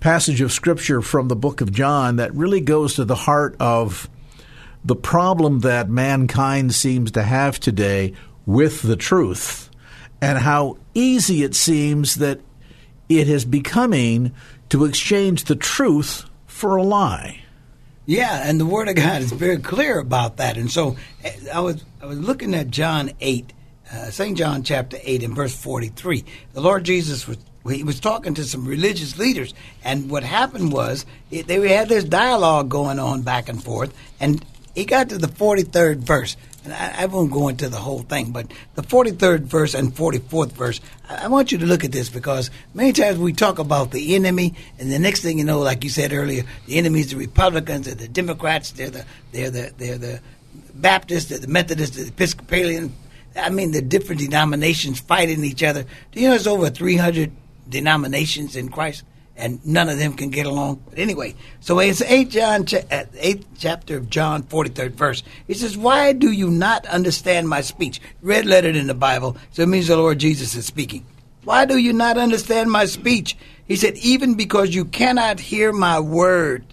passage of scripture from the book of John that really goes to the heart of the problem that mankind seems to have today with the truth and how easy it seems that it is becoming to exchange the truth for a lie. Yeah, and the Word of God is very clear about that. And so eh, I was I was looking at John eight, uh, Saint John chapter eight and verse forty three. The Lord Jesus was he was talking to some religious leaders, and what happened was it, they had this dialogue going on back and forth, and he got to the 43rd verse. And I, I, won't go into the whole thing, but the 43rd verse and 44th verse, I, I, want you to look at this because many times we talk about the enemy, and the next thing you know, like you said earlier, the enemy is the Republicans, they're the Democrats, they're the they're the they're the Baptists, they're the Methodists, the Episcopalian. I mean, the different denominations fighting each other. Do you know there's over 300 denominations in Christ, and none of them can get along. But anyway, so it's eight John, uh, eighth chapter of John, forty third verse. He says, "Why do you not understand my speech?" Red lettered in the Bible, so it means the Lord Jesus is speaking. Why do you not understand my speech? He said, "Even because you cannot hear my word."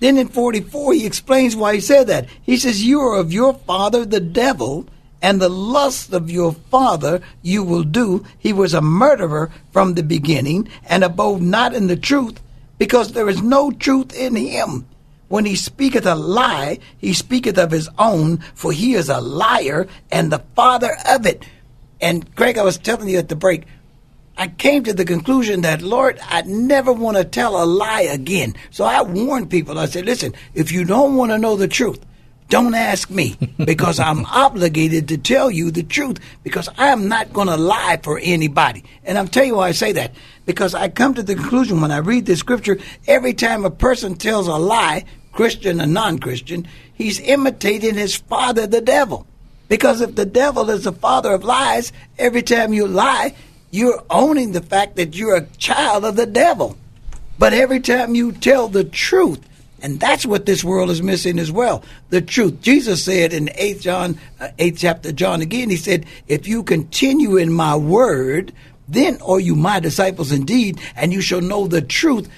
Then in 44, he explains why he said that. He says, You are of your father, the devil, and the lust of your father you will do. He was a murderer from the beginning, and abode not in the truth, because there is no truth in him. When he speaketh a lie, he speaketh of his own, for he is a liar and the father of it. And Greg, I was telling you at the break, I came to the conclusion that, Lord, I never want to tell a lie again. So I warned people. I said, listen, if you don't want to know the truth, don't ask me because I'm obligated to tell you the truth because I am not going to lie for anybody. And I'm telling you why I say that because I come to the conclusion when I read the scripture, every time a person tells a lie, Christian or non-Christian, he's imitating his father, the devil. Because if the devil is the father of lies, every time you lie, you're owning the fact that you're a child of the devil. But every time you tell the truth, and that's what this world is missing as well. The truth. Jesus said in 8th John, uh, 8th chapter John again, he said, if you continue in my word, then are you my disciples indeed, and you shall know the truth,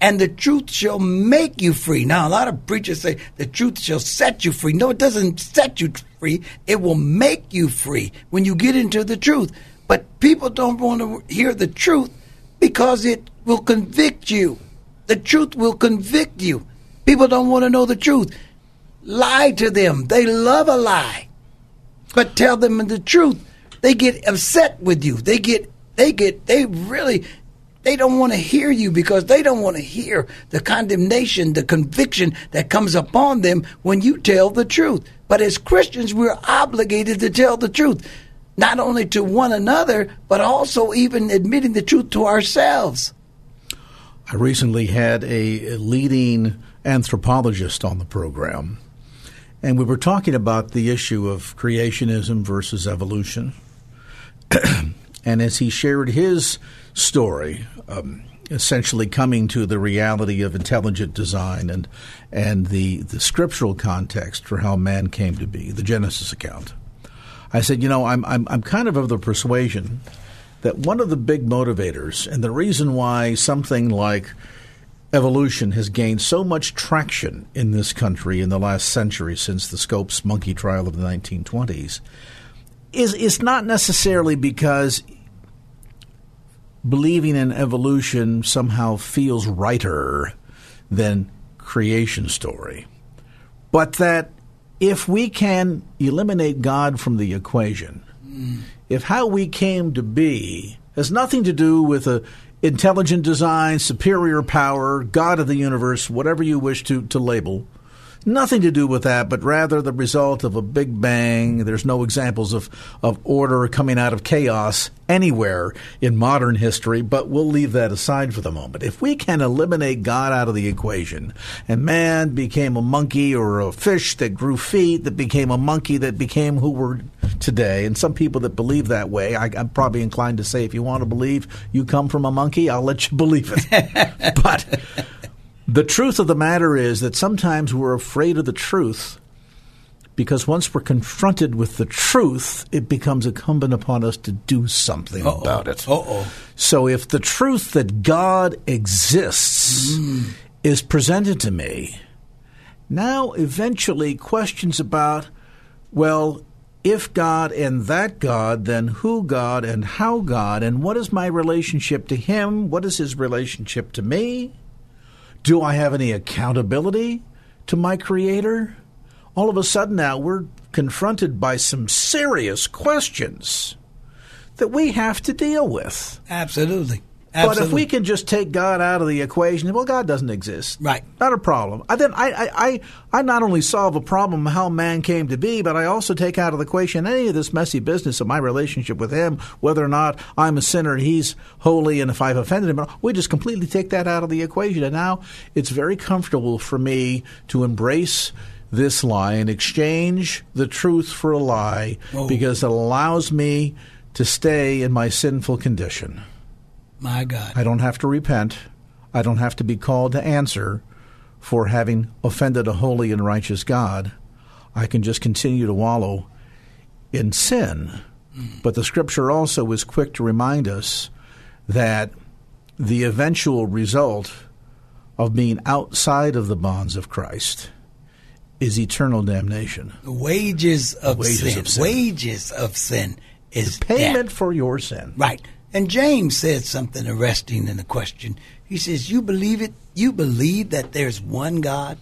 and the truth shall make you free. Now, a lot of preachers say the truth shall set you free. No, it doesn't set you free. It will make you free when you get into the truth. But people don't want to hear the truth because it will convict you. The truth will convict you. People don't want to know the truth. Lie to them. They love a lie. But tell them the truth. They get upset with you. They get, they get, they really, they don't want to hear you because they don't want to hear the condemnation, the conviction that comes upon them when you tell the truth. But as Christians, we're obligated to tell the truth, not only to one another, but also even admitting the truth to ourselves. I recently had a leading anthropologist on the program, and we were talking about the issue of creationism versus evolution. and as he shared his story, um, essentially coming to the reality of intelligent design and and the the scriptural context for how man came to be, the Genesis account. I said, you know, I'm I'm I'm kind of of the persuasion that one of the big motivators and the reason why something like evolution has gained so much traction in this country in the last century since the Scopes monkey trial of the 1920s is is not necessarily because believing in evolution somehow feels righter than creation story. But that if we can eliminate God from the equation, if how we came to be has nothing to do with a intelligent design, superior power, God of the universe, whatever you wish to, to label, Nothing to do with that, but rather the result of a big bang. There's no examples of, of order coming out of chaos anywhere in modern history, but we'll leave that aside for the moment. If we can eliminate God out of the equation, and man became a monkey or a fish that grew feet, that became a monkey that became who we're today, and some people that believe that way, I, I'm probably inclined to say if you want to believe you come from a monkey, I'll let you believe it. but the truth of the matter is that sometimes we're afraid of the truth because once we're confronted with the truth, it becomes incumbent upon us to do something Uh-oh. about it. Uh-oh. So if the truth that God exists mm. is presented to me, now eventually questions about, well, if God and that God, then who God and how God, and what is my relationship to Him? What is His relationship to me? Do I have any accountability to my Creator? All of a sudden now we're confronted by some serious questions that we have to deal with. Absolutely. Absolutely. But if we can just take God out of the equation, well, God doesn't exist. Right. Not a problem. I, then I, I, I not only solve a problem how man came to be, but I also take out of the equation any of this messy business of my relationship with Him, whether or not I'm a sinner and He's holy, and if I've offended Him, we just completely take that out of the equation. And now it's very comfortable for me to embrace this lie and exchange the truth for a lie Whoa. because it allows me to stay in my sinful condition. My God. I don't have to repent. I don't have to be called to answer for having offended a holy and righteous God. I can just continue to wallow in sin. Mm. But the scripture also is quick to remind us that the eventual result of being outside of the bonds of Christ is eternal damnation. The wages of, wages sin. of sin. Wages of sin is the payment death. for your sin. Right. And James said something arresting in the question. He says, You believe it? You believe that there's one God?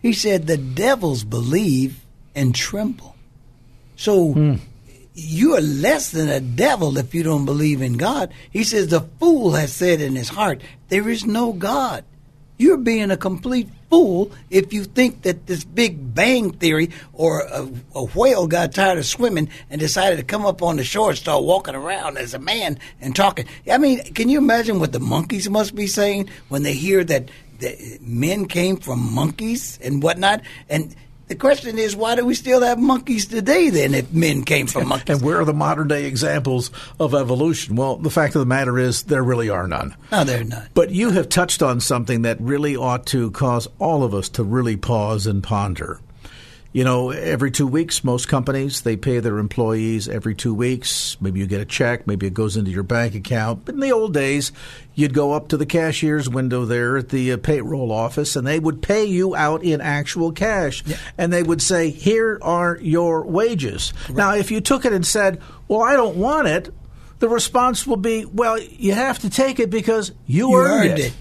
He said, The devils believe and tremble. So hmm. you are less than a devil if you don't believe in God. He says, The fool has said in his heart, There is no God. You're being a complete fool if you think that this big bang theory or a, a, whale got tired of swimming and decided to come up on the shore and start walking around as a man and talking. I mean, can you imagine what the monkeys must be saying when they hear that, that men came from monkeys and whatnot? And the question is, why do we still have monkeys today then if men came from monkeys? And where are the modern day examples of evolution? Well, the fact of the matter is, there really are none. No, there are none. But you have touched on something that really ought to cause all of us to really pause and ponder. You know, every two weeks, most companies they pay their employees every two weeks. Maybe you get a check, maybe it goes into your bank account. But in the old days, you'd go up to the cashier's window there at the uh, payroll office, and they would pay you out in actual cash, yeah. and they would say, "Here are your wages." Right. Now, if you took it and said, "Well, I don't want it," the response will be, "Well, you have to take it because you, you earned, earned, it."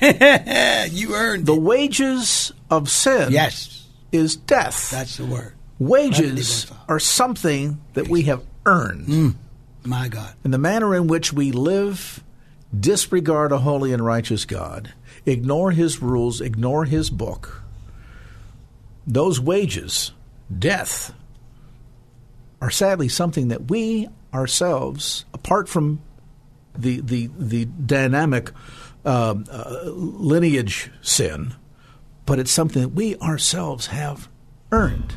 it. you earned the it. wages of sin. Yes is death. That's the word. Wages are something that we have earned. Mm, my God. And the manner in which we live, disregard a holy and righteous God, ignore his rules, ignore his book, those wages, death, are sadly something that we ourselves, apart from the the the dynamic uh, uh, lineage sin, but it's something that we ourselves have earned.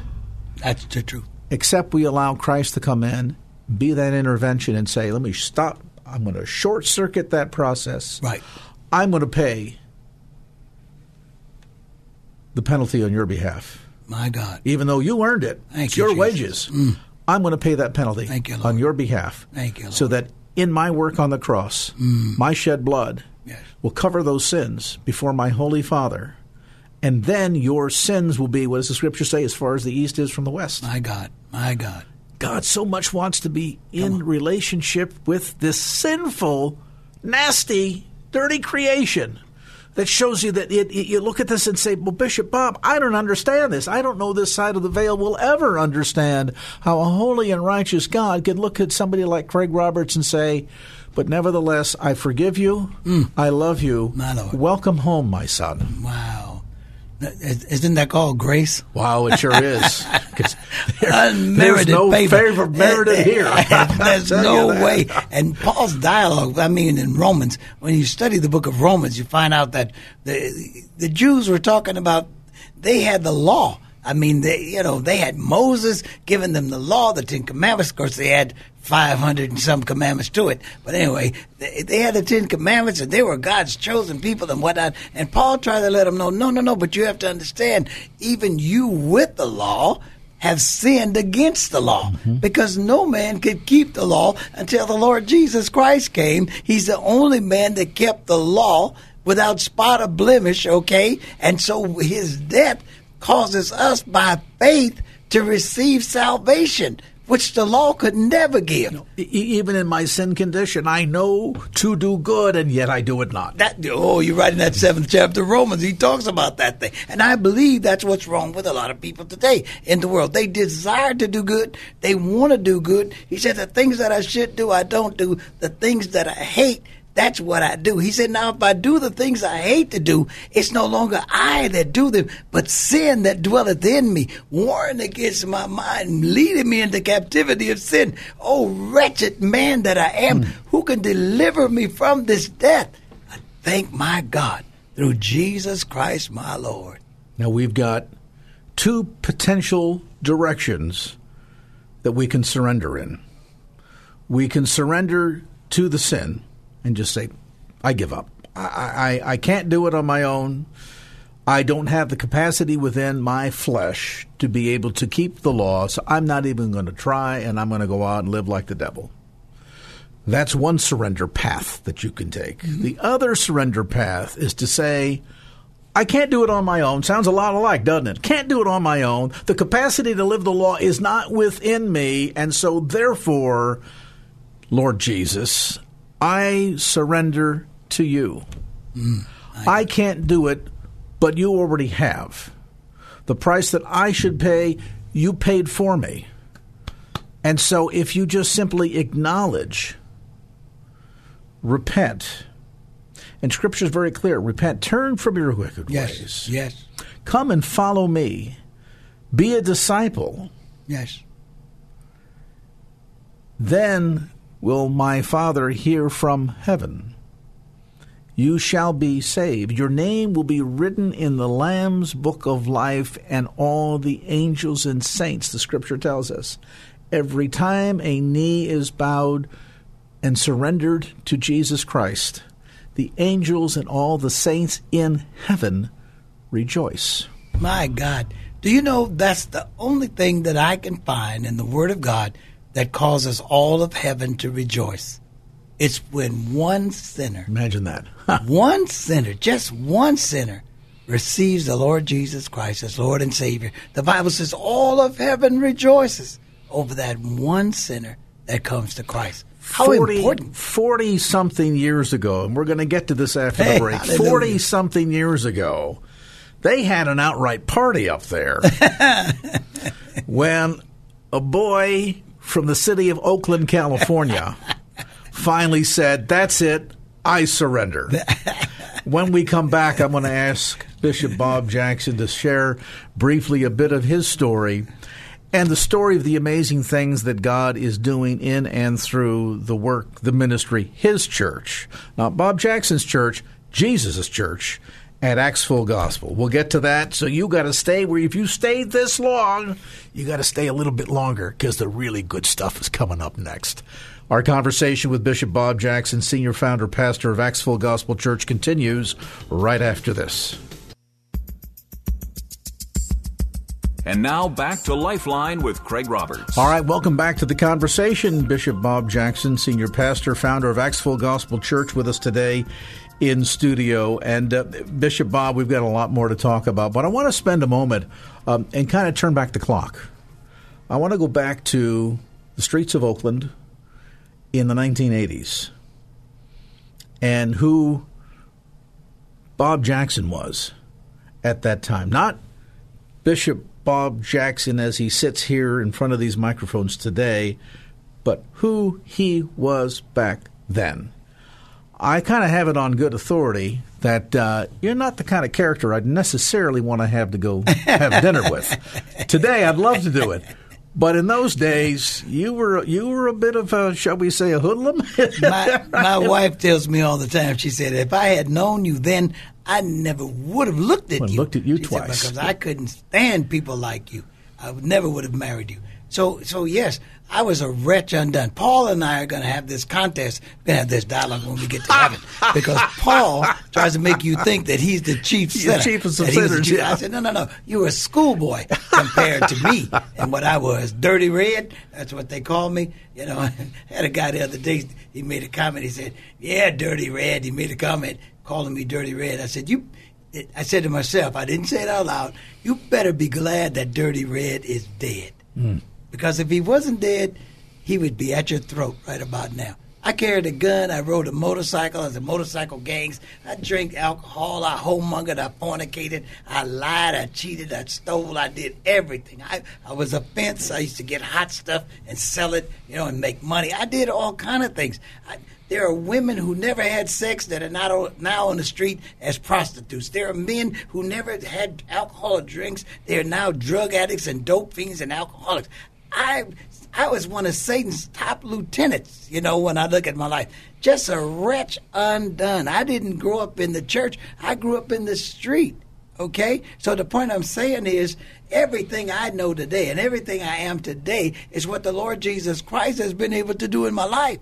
That's the truth. Except we allow Christ to come in, be that intervention, and say, let me stop. I'm going to short circuit that process. Right. I'm going to pay the penalty on your behalf. My God. Even though you earned it, Thank it's you, your Jesus. wages. Mm. I'm going to pay that penalty you, on your behalf. Thank you, Lord. So that in my work on the cross, mm. my shed blood yes. will cover those sins before my holy Father and then your sins will be, what does the scripture say, as far as the east is from the west? My God, my God. God so much wants to be in relationship with this sinful, nasty, dirty creation that shows you that it, it, you look at this and say, well, Bishop Bob, I don't understand this. I don't know this side of the veil will ever understand how a holy and righteous God can look at somebody like Craig Roberts and say, but nevertheless, I forgive you. Mm. I love you. Welcome home, my son. Wow. Isn't that called grace? Wow, it sure is. Unmerited there's no favor. favor merited here. there's no way. And Paul's dialogue, I mean, in Romans, when you study the book of Romans, you find out that the the Jews were talking about they had the law. I mean, they, you know, they had Moses giving them the law, the Ten Commandments. Of course, they had 500 and some commandments to it. But anyway, they, they, had the Ten Commandments and they were God's chosen people and whatnot. And Paul tried to let them know, no, no, no, but you have to understand, even you with the law have sinned against the law mm-hmm. because no man could keep the law until the Lord Jesus Christ came. He's the only man that kept the law without spot or blemish, okay? And so his death causes us by faith to receive salvation which the law could never give. Know, even in my sin condition, I know to do good, and yet I do it not. That oh, you're right in that seventh chapter of Romans. He talks about that thing, and I believe that's what's wrong with a lot of people today in the world. They desire to do good, they want to do good. He said the things that I should do, I don't do. The things that I hate, that's what I do. He said, now if I do the things I hate to do, it's no longer I that do them, but sin that dwelleth in me, warring against my mind, leading me into captivity of sin. Oh, wretched man that I am, mm. who can deliver me from this death? I thank my God through Jesus Christ my Lord. Now we've got two potential directions that we can surrender in. We can surrender to the sin and just say, I give up. I, I, I can't do it on my own. I don't have the capacity within my flesh to be able to keep the law, so I'm not even going to try, and I'm going to go out and live like the devil. That's one surrender path that you can take. Mm-hmm. The other surrender path is to say, I can't do it on my own. Sounds a lot alike, doesn't it? Can't do it on my own. The capacity to live the law is not within me, and so therefore, Lord Jesus, I surrender to you. Mm, I, I can't do it, but you already have. The price that I should pay, you paid for me. And so if you just simply acknowledge, repent, and Scripture is very clear repent, turn from your wicked yes, ways. Yes. Come and follow me. Be a disciple. Yes. Then will my Father hear from heaven. You shall be saved. Your name will be written in the Lamb's book of life, and all the angels and saints, the scripture tells us. Every time a knee is bowed and surrendered to Jesus Christ, the angels and all the saints in heaven rejoice. My God. Do you know that's the only thing that I can find in the Word of God that causes all of heaven to rejoice. It's when one sinner, imagine that, one sinner, just one sinner, receives the Lord Jesus Christ as Lord and Savior. The Bible says all of heaven rejoices over that one sinner that comes to Christ. How 40, important. 40 something years ago, and we're going to get to this after hey, the break. 40 something years ago, they had an outright party up there when a boy from the city of Oakland, California, finally said, That's it, I surrender. when we come back, I'm going to ask Bishop Bob Jackson to share briefly a bit of his story and the story of the amazing things that God is doing in and through the work, the ministry, his church. Not Bob Jackson's church, Jesus' church at Acts Full Gospel. We'll get to that. So you got to stay where if you stayed this long, you got to stay a little bit longer because the really good stuff is coming up next. Our conversation with Bishop Bob Jackson, senior founder pastor of Acts Full Gospel Church, continues right after this. And now back to Lifeline with Craig Roberts. All right, welcome back to the conversation. Bishop Bob Jackson, senior pastor, founder of Acts Full Gospel Church, with us today in studio. And uh, Bishop Bob, we've got a lot more to talk about, but I want to spend a moment um, and kind of turn back the clock. I want to go back to the streets of Oakland in the 1980s and who Bob Jackson was at that time. Not Bishop Bob Jackson as he sits here in front of these microphones today, but who he was back then. I kind of have it on good authority that uh, you're not the kind of character I'd necessarily want to have to go have dinner with. Today, I'd love to do it. But in those days, you were you were a bit of a shall we say a hoodlum. my, my wife tells me all the time. She said, "If I had known you then, I never would have looked at well, you." Looked at you she twice said, because I couldn't stand people like you. I would never would have married you. So, so yes, I was a wretch undone. Paul and I are going to have this contest. We're going to have this dialogue when we get to heaven because Paul tries to make you think that he's the chief sinner. The chief of some that he was the sinners, yeah. I said, no, no, no. You were a schoolboy compared to me and what I was. Dirty Red, that's what they call me. You know, I had a guy the other day, he made a comment. He said, yeah, Dirty Red. He made a comment calling me Dirty Red. I said, you. I said to myself, I didn't say it out loud. You better be glad that Dirty Red is dead. Hmm. Because if he wasn't dead, he would be at your throat right about now. I carried a gun. I rode a motorcycle. I was in motorcycle gangs. I drank alcohol. I homemongered. I fornicated. I lied. I cheated. I stole. I did everything. I, I was a fence. I used to get hot stuff and sell it, you know, and make money. I did all kind of things. I, there are women who never had sex that are not now on the street as prostitutes. There are men who never had alcohol or drinks. They are now drug addicts and dope fiends and alcoholics. I I was one of Satan's top lieutenants, you know, when I look at my life. Just a wretch undone. I didn't grow up in the church. I grew up in the street. Okay? So the point I'm saying is everything I know today and everything I am today is what the Lord Jesus Christ has been able to do in my life.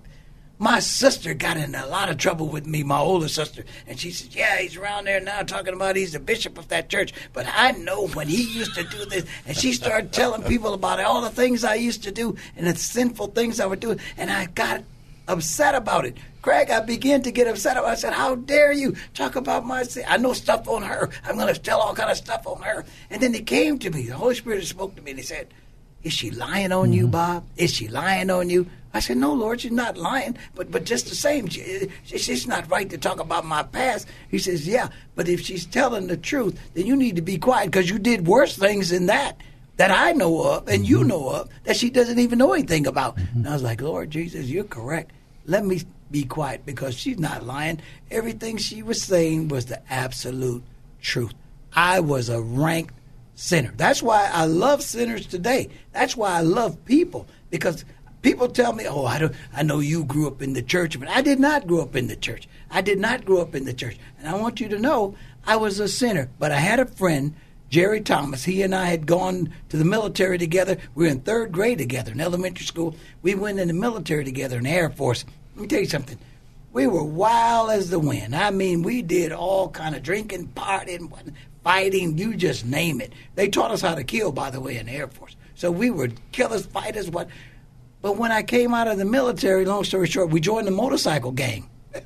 My sister got in a lot of trouble with me, my older sister, and she said, "Yeah, he's around there now talking about he's the bishop of that church." But I know when he used to do this, and she started telling people about all the things I used to do and the sinful things I would do, and I got upset about it. Craig, I began to get upset about. It. I said, "How dare you talk about my sin? I know stuff on her. I'm going to tell all kind of stuff on her." And then it came to me. The Holy Spirit spoke to me, and He said, "Is she lying on you, mm-hmm. Bob? Is she lying on you?" I said, "No, Lord, she's not lying. But but just the same, she, she, she's not right to talk about my past." He says, "Yeah, but if she's telling the truth, then you need to be quiet because you did worse things than that." That I know of and you mm-hmm. know of that she doesn't even know anything about. Mm-hmm. And I was like, Lord Jesus, you're correct. Let me be quiet because she's not lying. Everything she was saying was the absolute truth. I was a rank sinner. That's why I love sinners today. That's why I love people because people tell me, "Oh, I don't I know you grew up in the church, but I did not grow up in the church. I did not grow up in the church." And I want you to know I was a sinner, but I had a friend Jerry Thomas. He and I had gone to the military together. We were in third grade together in elementary school. We went in the military together in the Air Force. Let me tell you something. We were wild as the wind. I mean, we did all kind of drinking, partying, fighting, you just name it. They taught us how to kill, by the way, in the Air Force. So we were killers, fighters, what. But when I came out of the military, long story short, we joined the motorcycle gang.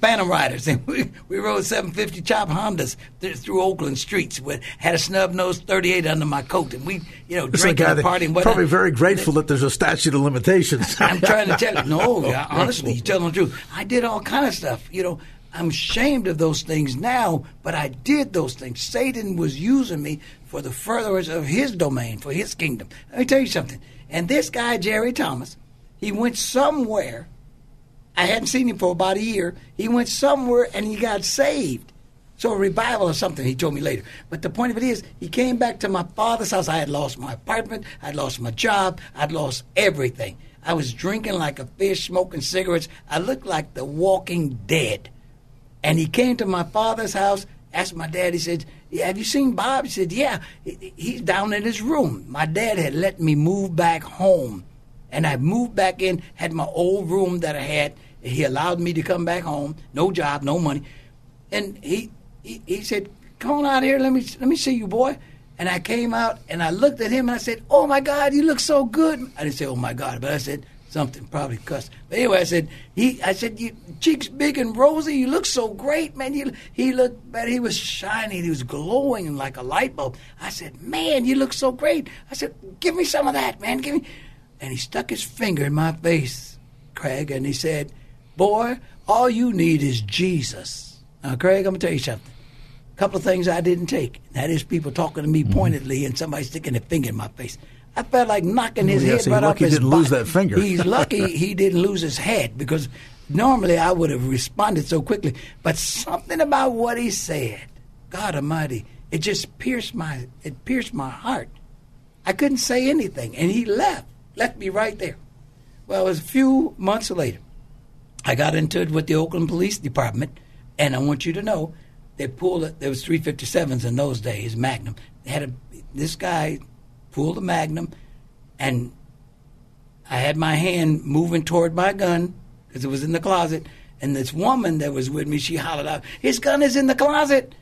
Phantom Riders, and we, we rode 750 chop Hondas th- through Oakland streets. With had a snub nose 38 under my coat, and we, you know, It's a drinking guy and partying. whatnot. Probably very grateful that there's a statute of limitations. I'm trying to tell you. No, honestly, you telling the truth. I did all kind of stuff. You know, I'm ashamed of those things now, but I did those things. Satan was using me for the furtherance of his domain, for his kingdom. Let me tell you something. And this guy, Jerry Thomas, he went somewhere. I hadn't seen him for about a year. He went somewhere and he got saved. So a revival or something, he told me later. But the point of it is, he came back to my father's house. I had lost my apartment. I'd lost my job. I'd lost everything. I was drinking like a fish, smoking cigarettes. I looked like the walking dead. And he came to my father's house, asked my dad, he said, yeah, Have you seen Bob? He said, Yeah, he's down in his room. My dad had let me move back home. And I moved back in, had my old room that I had. He allowed me to come back home, no job, no money. And he, he, he said, Come on out here, let me, let me see you, boy. And I came out and I looked at him and I said, Oh my God, you look so good. I didn't say, Oh my God, but I said, something probably cuss. But anyway, I said he. I said you cheeks big and rosy. You look so great, man. You, he looked better. He was shining. He was glowing like a light bulb. I said, man, you look so great. I said, give me some of that, man. Give me. And he stuck his finger in my face, Craig, and he said, boy, all you need is Jesus. Now, Craig, I'm going to tell you something. A couple of things I didn't take. That is people talking to me mm-hmm. pointedly and somebody sticking their finger in my face. I felt like knocking his head right off his didn't body. lose that finger. He's lucky he didn't lose his head because normally I would have responded so quickly. But something about what he said, God Almighty, it just pierced my it pierced my heart. I couldn't say anything, and he left, left me right there. Well, it was a few months later. I got into it with the Oakland Police Department, and I want you to know they pulled it. There was 357s in those days, Magnum. They had a, this guy pulled the Magnum, and I had my hand moving toward my gun because it was in the closet. And this woman that was with me, she hollered out, "His gun is in the closet!"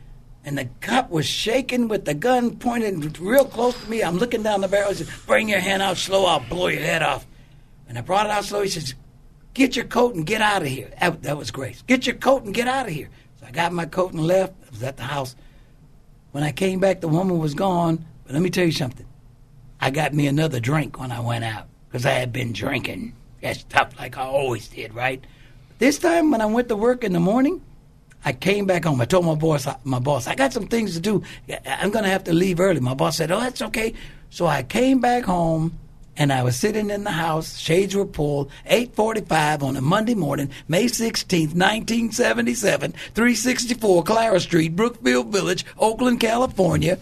And the cop was shaking with the gun pointed real close to me. I'm looking down the barrel. He said, "Bring your hand out slow. I'll blow your head off." And I brought it out slow. He says, "Get your coat and get out of here." That, that was great. Get your coat and get out of here. So I got my coat and left. I was at the house. When I came back, the woman was gone. But let me tell you something. I got me another drink when I went out because I had been drinking that stuff like I always did, right? This time when I went to work in the morning, I came back home. I told my boss, my boss, I got some things to do. I'm going to have to leave early. My boss said, "Oh, that's okay." So I came back home and I was sitting in the house. Shades were pulled. 8:45 on a Monday morning, May 16th, 1977, 364 Clara Street, Brookfield Village, Oakland, California.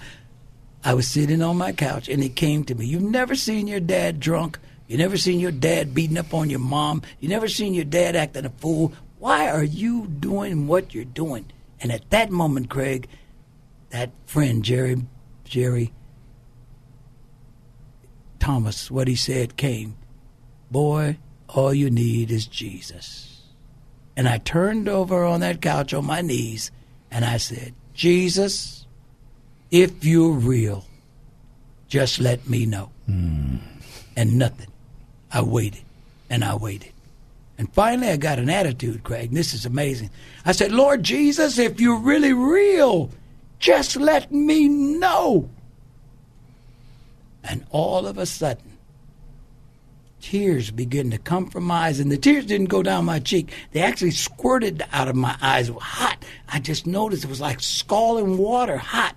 I was sitting on my couch and it came to me. You've never seen your dad drunk. You never seen your dad beating up on your mom. You never seen your dad acting a fool. Why are you doing what you're doing? And at that moment, Craig, that friend Jerry Jerry Thomas, what he said came, Boy, all you need is Jesus. And I turned over on that couch on my knees and I said, Jesus, if you're real, just let me know. Mm. And nothing. I waited and I waited. And finally, I got an attitude, Craig. This is amazing. I said, Lord Jesus, if you're really real, just let me know. And all of a sudden, tears began to come from my eyes, and the tears didn't go down my cheek. They actually squirted out of my eyes, hot. I just noticed it was like scalding water, hot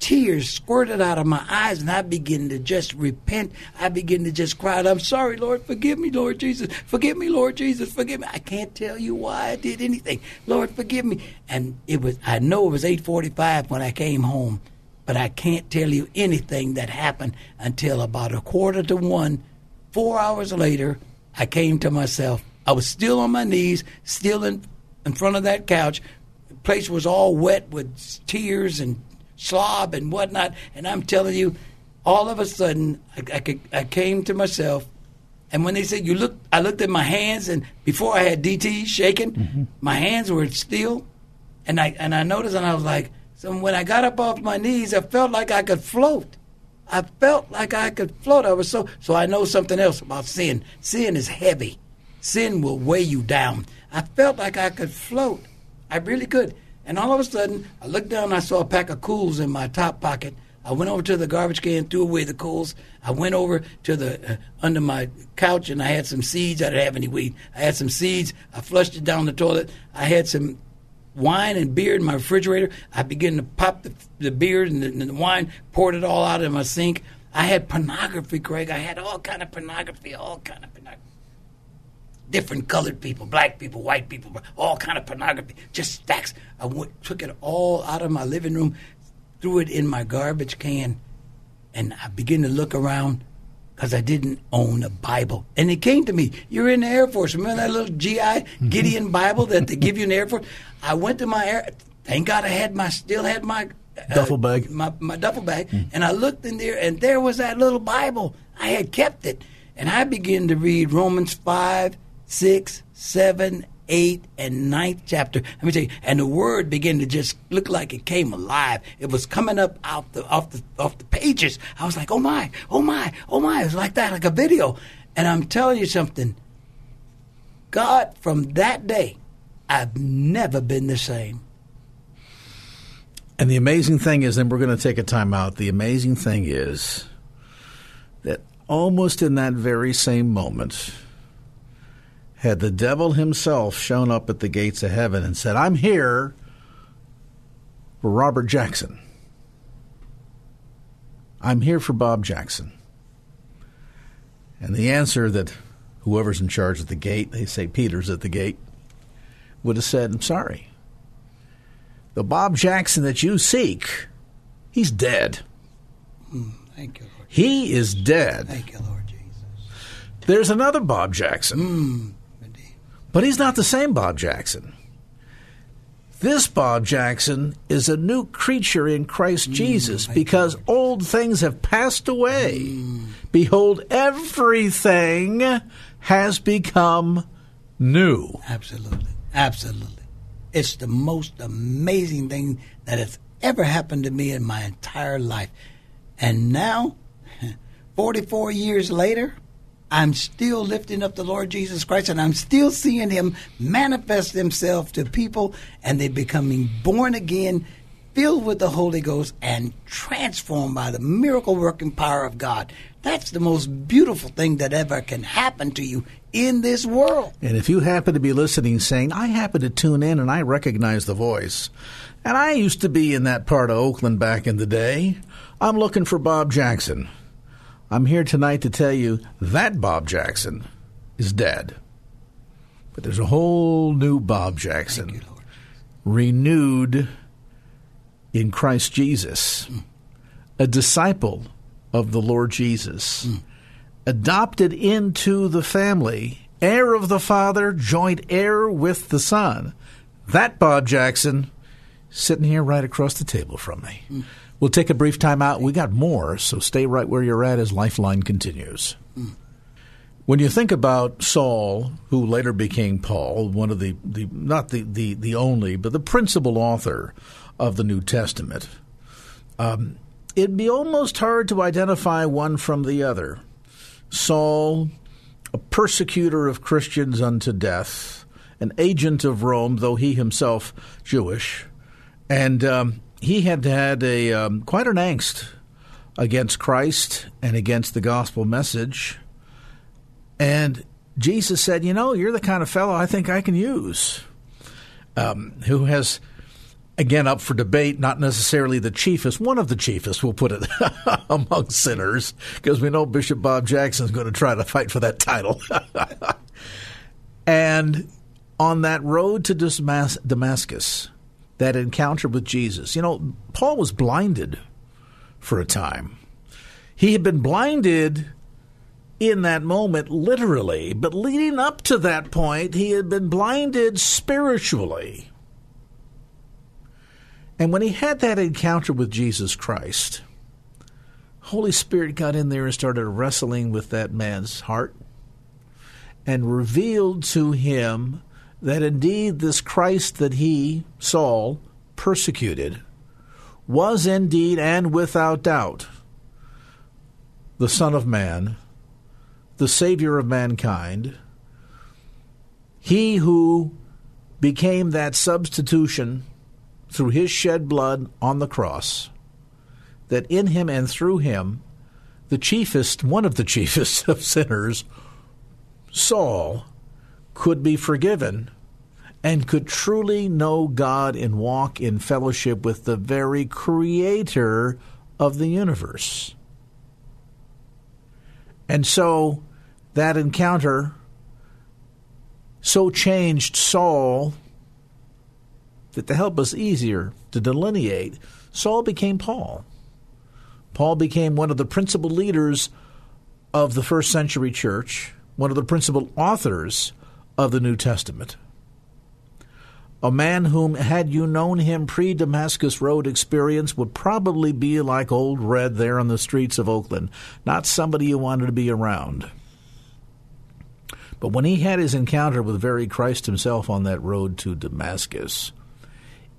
tears squirted out of my eyes, and I begin to just repent. I begin to just cry, I'm sorry, Lord. Forgive me, Lord Jesus. Forgive me, Lord Jesus. Forgive me. I can't tell you why I did anything. Lord, forgive me. And it was I know it was 845 when I came home, but I can't tell you anything that happened until about a quarter to one. Four hours later, I came to myself. I was still on my knees, still in, in front of that couch. The place was all wet with tears and slob and whatnot. And I'm telling you, all of a sudden, I, I, I came to myself. And when they said you look, I looked at my hands, and before I had DT shaking, mm-hmm. my hands were still, and I and I noticed, and I was like, so when I got up off my knees, I felt like I could float. I felt like I could float. I was so so. I know something else about sin. Sin is heavy. Sin will weigh you down. I felt like I could float. I really could. And all of a sudden, I looked down and I saw a pack of Kools in my top pocket. I went over to the garbage can, threw away the Kools. I went over to the uh, under my couch and I had some seeds. I didn't have any weed. I had some seeds. I flushed it down the toilet. I had some wine and beer in my refrigerator. I began to pop the, the beer and the, and the wine, poured it all out in my sink. I had pornography, Craig. I had all kind of pornography, all kind of pornography different colored people, black people, white people, all kind of pornography, just stacks. I took it all out of my living room, threw it in my garbage can, and I began to look around because I didn't own a Bible. And it came to me, you're in the Air Force. Remember that little GI mm-hmm. Gideon Bible that they give you in the Air Force? I went to my Air, thank God I had my, still had my uh, duffel bag. My, my duffel bag. Mm. And I looked in there, and there was that little Bible. I had kept it. And I began to read Romans 5, 6, 7, eighth, and ninth chapter. Let me tell you, and the word began to just look like it came alive. It was coming up out the off the off the pages. I was like, oh my, oh my, oh my. It was like that, like a video. And I'm telling you something. God, from that day, I've never been the same. And the amazing thing is, and we're going to take a time out. The amazing thing is that almost in that very same moment, had the devil himself shown up at the gates of heaven and said, I'm here, for Robert Jackson. I'm here for Bob Jackson. And the answer that whoever's in charge at the gate, they say Peter's at the gate, would have said, I'm sorry. The Bob Jackson that you seek, he's dead. Mm, thank you, Lord. He is dead. Thank you, Lord Jesus. There's another Bob Jackson. Mm, but he's not the same Bob Jackson. This Bob Jackson is a new creature in Christ mm, Jesus because old things have passed away. Mm. Behold, everything has become new. Absolutely. Absolutely. It's the most amazing thing that has ever happened to me in my entire life. And now, 44 years later, I'm still lifting up the Lord Jesus Christ and I'm still seeing him manifest himself to people and they're becoming born again, filled with the Holy Ghost, and transformed by the miracle working power of God. That's the most beautiful thing that ever can happen to you in this world. And if you happen to be listening saying, I happen to tune in and I recognize the voice, and I used to be in that part of Oakland back in the day, I'm looking for Bob Jackson. I'm here tonight to tell you that Bob Jackson is dead. But there's a whole new Bob Jackson, you, renewed in Christ Jesus, mm. a disciple of the Lord Jesus, mm. adopted into the family, heir of the Father, joint heir with the Son. That Bob Jackson sitting here right across the table from me. Mm. We'll take a brief time out. We got more, so stay right where you're at as Lifeline continues. When you think about Saul, who later became Paul, one of the, the not the, the, the only, but the principal author of the New Testament, um, it'd be almost hard to identify one from the other. Saul, a persecutor of Christians unto death, an agent of Rome, though he himself Jewish, and um, he had had a um, quite an angst against Christ and against the gospel message. And Jesus said, "You know, you're the kind of fellow I think I can use, um, who has." Again, up for debate, not necessarily the chiefest, one of the chiefest, we'll put it, among sinners, because we know Bishop Bob Jackson is going to try to fight for that title. and on that road to Damascus, that encounter with Jesus. You know, Paul was blinded for a time. He had been blinded in that moment, literally, but leading up to that point, he had been blinded spiritually. And when he had that encounter with Jesus Christ, Holy Spirit got in there and started wrestling with that man's heart and revealed to him that indeed this Christ that he, Saul, persecuted, was indeed and without doubt the Son of Man, the Savior of mankind, he who became that substitution through his shed blood on the cross, that in him and through him, the chiefest, one of the chiefest of sinners, Saul, could be forgiven and could truly know God and walk in fellowship with the very creator of the universe. And so that encounter so changed Saul that to help us easier to delineate, Saul became Paul. Paul became one of the principal leaders of the first century church, one of the principal authors of the New Testament. A man whom, had you known him pre Damascus Road experience, would probably be like Old Red there on the streets of Oakland, not somebody you wanted to be around. But when he had his encounter with very Christ himself on that road to Damascus,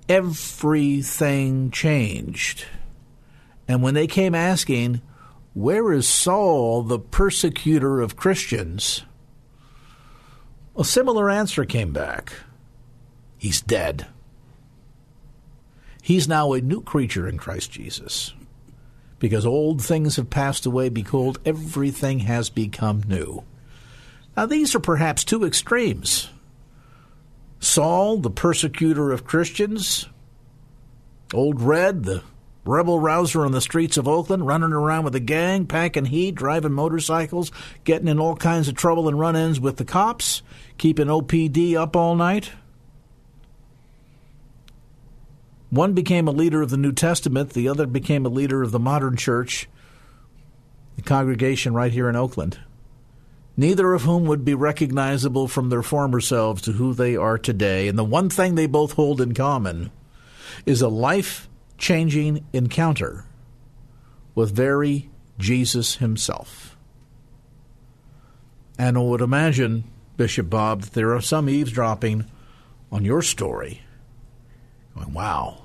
everything changed. And when they came asking, Where is Saul, the persecutor of Christians? A similar answer came back He's dead. He's now a new creature in Christ Jesus. Because old things have passed away, behold, everything has become new. Now, these are perhaps two extremes. Saul, the persecutor of Christians, Old Red, the rebel rouser on the streets of Oakland, running around with a gang, packing heat, driving motorcycles, getting in all kinds of trouble and run ins with the cops, keeping OPD up all night. One became a leader of the New Testament, the other became a leader of the modern church, the congregation right here in Oakland. Neither of whom would be recognizable from their former selves to who they are today. And the one thing they both hold in common is a life changing encounter with very Jesus himself. And I would imagine, Bishop Bob, that there are some eavesdropping on your story. Going, wow,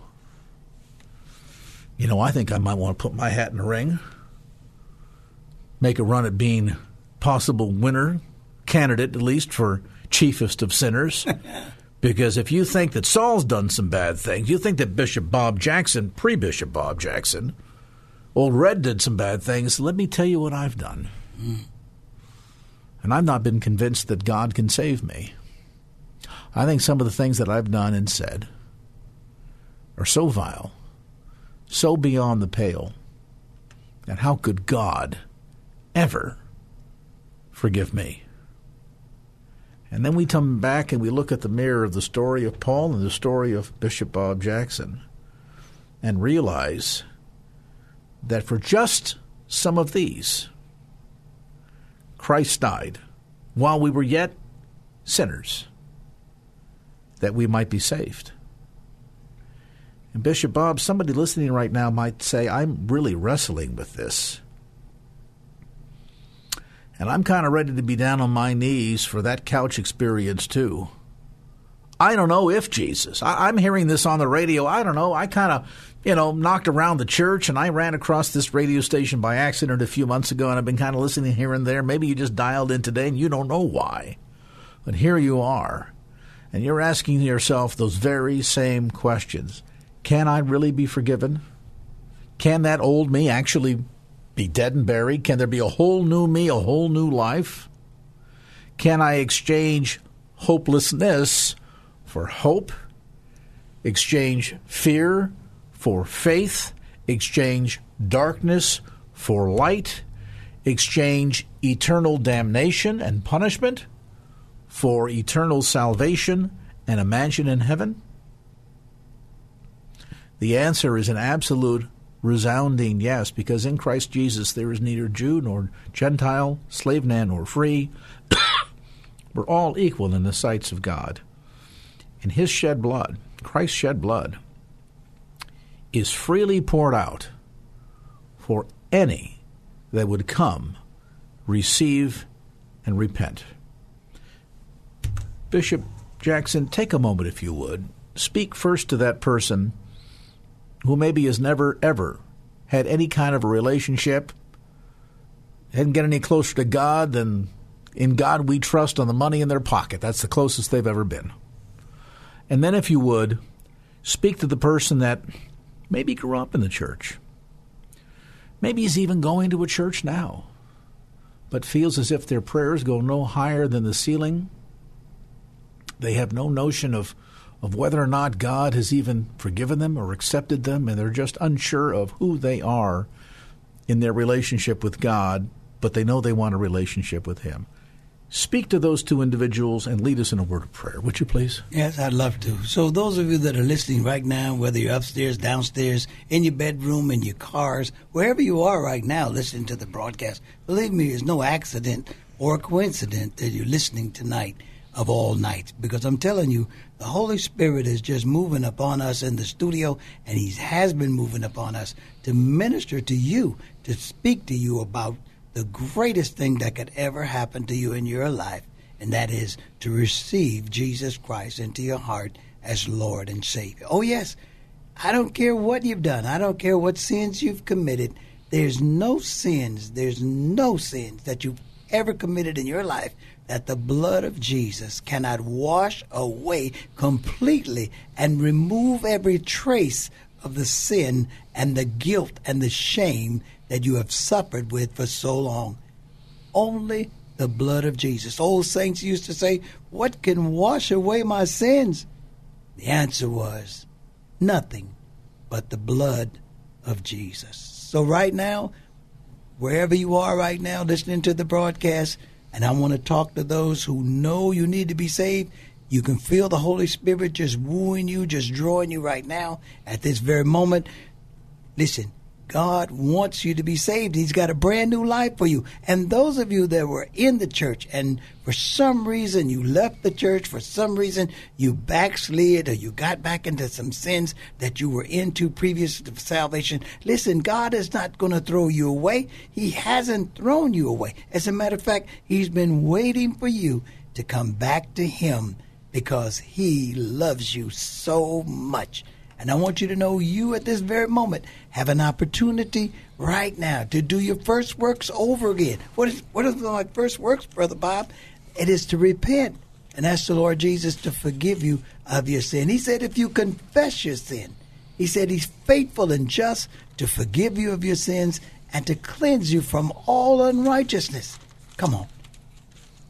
you know, I think I might want to put my hat in the ring, make a run at being possible winner, candidate at least for chiefest of sinners. because if you think that Saul's done some bad things, you think that Bishop Bob Jackson, pre Bishop Bob Jackson, old Red did some bad things, let me tell you what I've done. And I've not been convinced that God can save me. I think some of the things that I've done and said are so vile so beyond the pale. And how could God ever forgive me? And then we come back and we look at the mirror of the story of Paul and the story of Bishop Bob Jackson and realize that for just some of these, Christ died while we were yet sinners, that we might be saved. And Bishop Bob, somebody listening right now might say, I'm really wrestling with this. And I'm kind of ready to be down on my knees for that couch experience too. I don't know if Jesus. I, am hearing this on the radio. I don't know. I kind of, you know, knocked around the church and I ran across this radio station by accident a few months ago and I've been kind of listening here and there. Maybe you just dialed in today and you don't know why. But here you are. And you're asking yourself those very same questions. Can I really be forgiven? Can that old me actually be dead and buried? Can there be a whole new me, a whole new life? Can I exchange hopelessness for hope? Exchange fear for faith? Exchange darkness for light? Exchange eternal damnation and punishment for eternal salvation and a mansion in heaven? The answer is an absolute resounding yes, because in Christ Jesus there is neither Jew nor Gentile, slave man nor free. We're all equal in the sights of God. And his shed blood, Christ's shed blood, is freely poured out for any that would come, receive, and repent. Bishop Jackson, take a moment, if you would. Speak first to that person who maybe has never, ever had any kind of a relationship, hadn't get any closer to God than in God we trust on the money in their pocket. That's the closest they've ever been. And then, if you would, speak to the person that maybe grew up in the church. Maybe he's even going to a church now, but feels as if their prayers go no higher than the ceiling. They have no notion of of whether or not God has even forgiven them or accepted them, and they're just unsure of who they are in their relationship with God, but they know they want a relationship with Him. Speak to those two individuals and lead us in a word of prayer, would you please? Yes, I'd love to. So, those of you that are listening right now, whether you're upstairs, downstairs, in your bedroom, in your cars, wherever you are right now listening to the broadcast, believe me, it's no accident or coincidence that you're listening tonight of all nights. Because I'm telling you, the Holy Spirit is just moving upon us in the studio, and He has been moving upon us to minister to you, to speak to you about the greatest thing that could ever happen to you in your life, and that is to receive Jesus Christ into your heart as Lord and Savior. Oh, yes, I don't care what you've done, I don't care what sins you've committed. There's no sins, there's no sins that you've ever committed in your life that the blood of Jesus cannot wash away completely and remove every trace of the sin and the guilt and the shame that you have suffered with for so long. Only the blood of Jesus. Old saints used to say, What can wash away my sins? The answer was, Nothing but the blood of Jesus. So, right now, wherever you are right now listening to the broadcast, and I want to talk to those who know you need to be saved. You can feel the Holy Spirit just wooing you, just drawing you right now at this very moment. Listen, God wants you to be saved. He's got a brand new life for you. And those of you that were in the church and for some reason you left the church, for some reason you backslid or you got back into some sins that you were into previous to salvation, listen, God is not going to throw you away. He hasn't thrown you away. As a matter of fact, He's been waiting for you to come back to Him because He loves you so much. And I want you to know you at this very moment have an opportunity right now to do your first works over again. What is what is my first works, Brother Bob? It is to repent and ask the Lord Jesus to forgive you of your sin. He said if you confess your sin, he said he's faithful and just to forgive you of your sins and to cleanse you from all unrighteousness. Come on.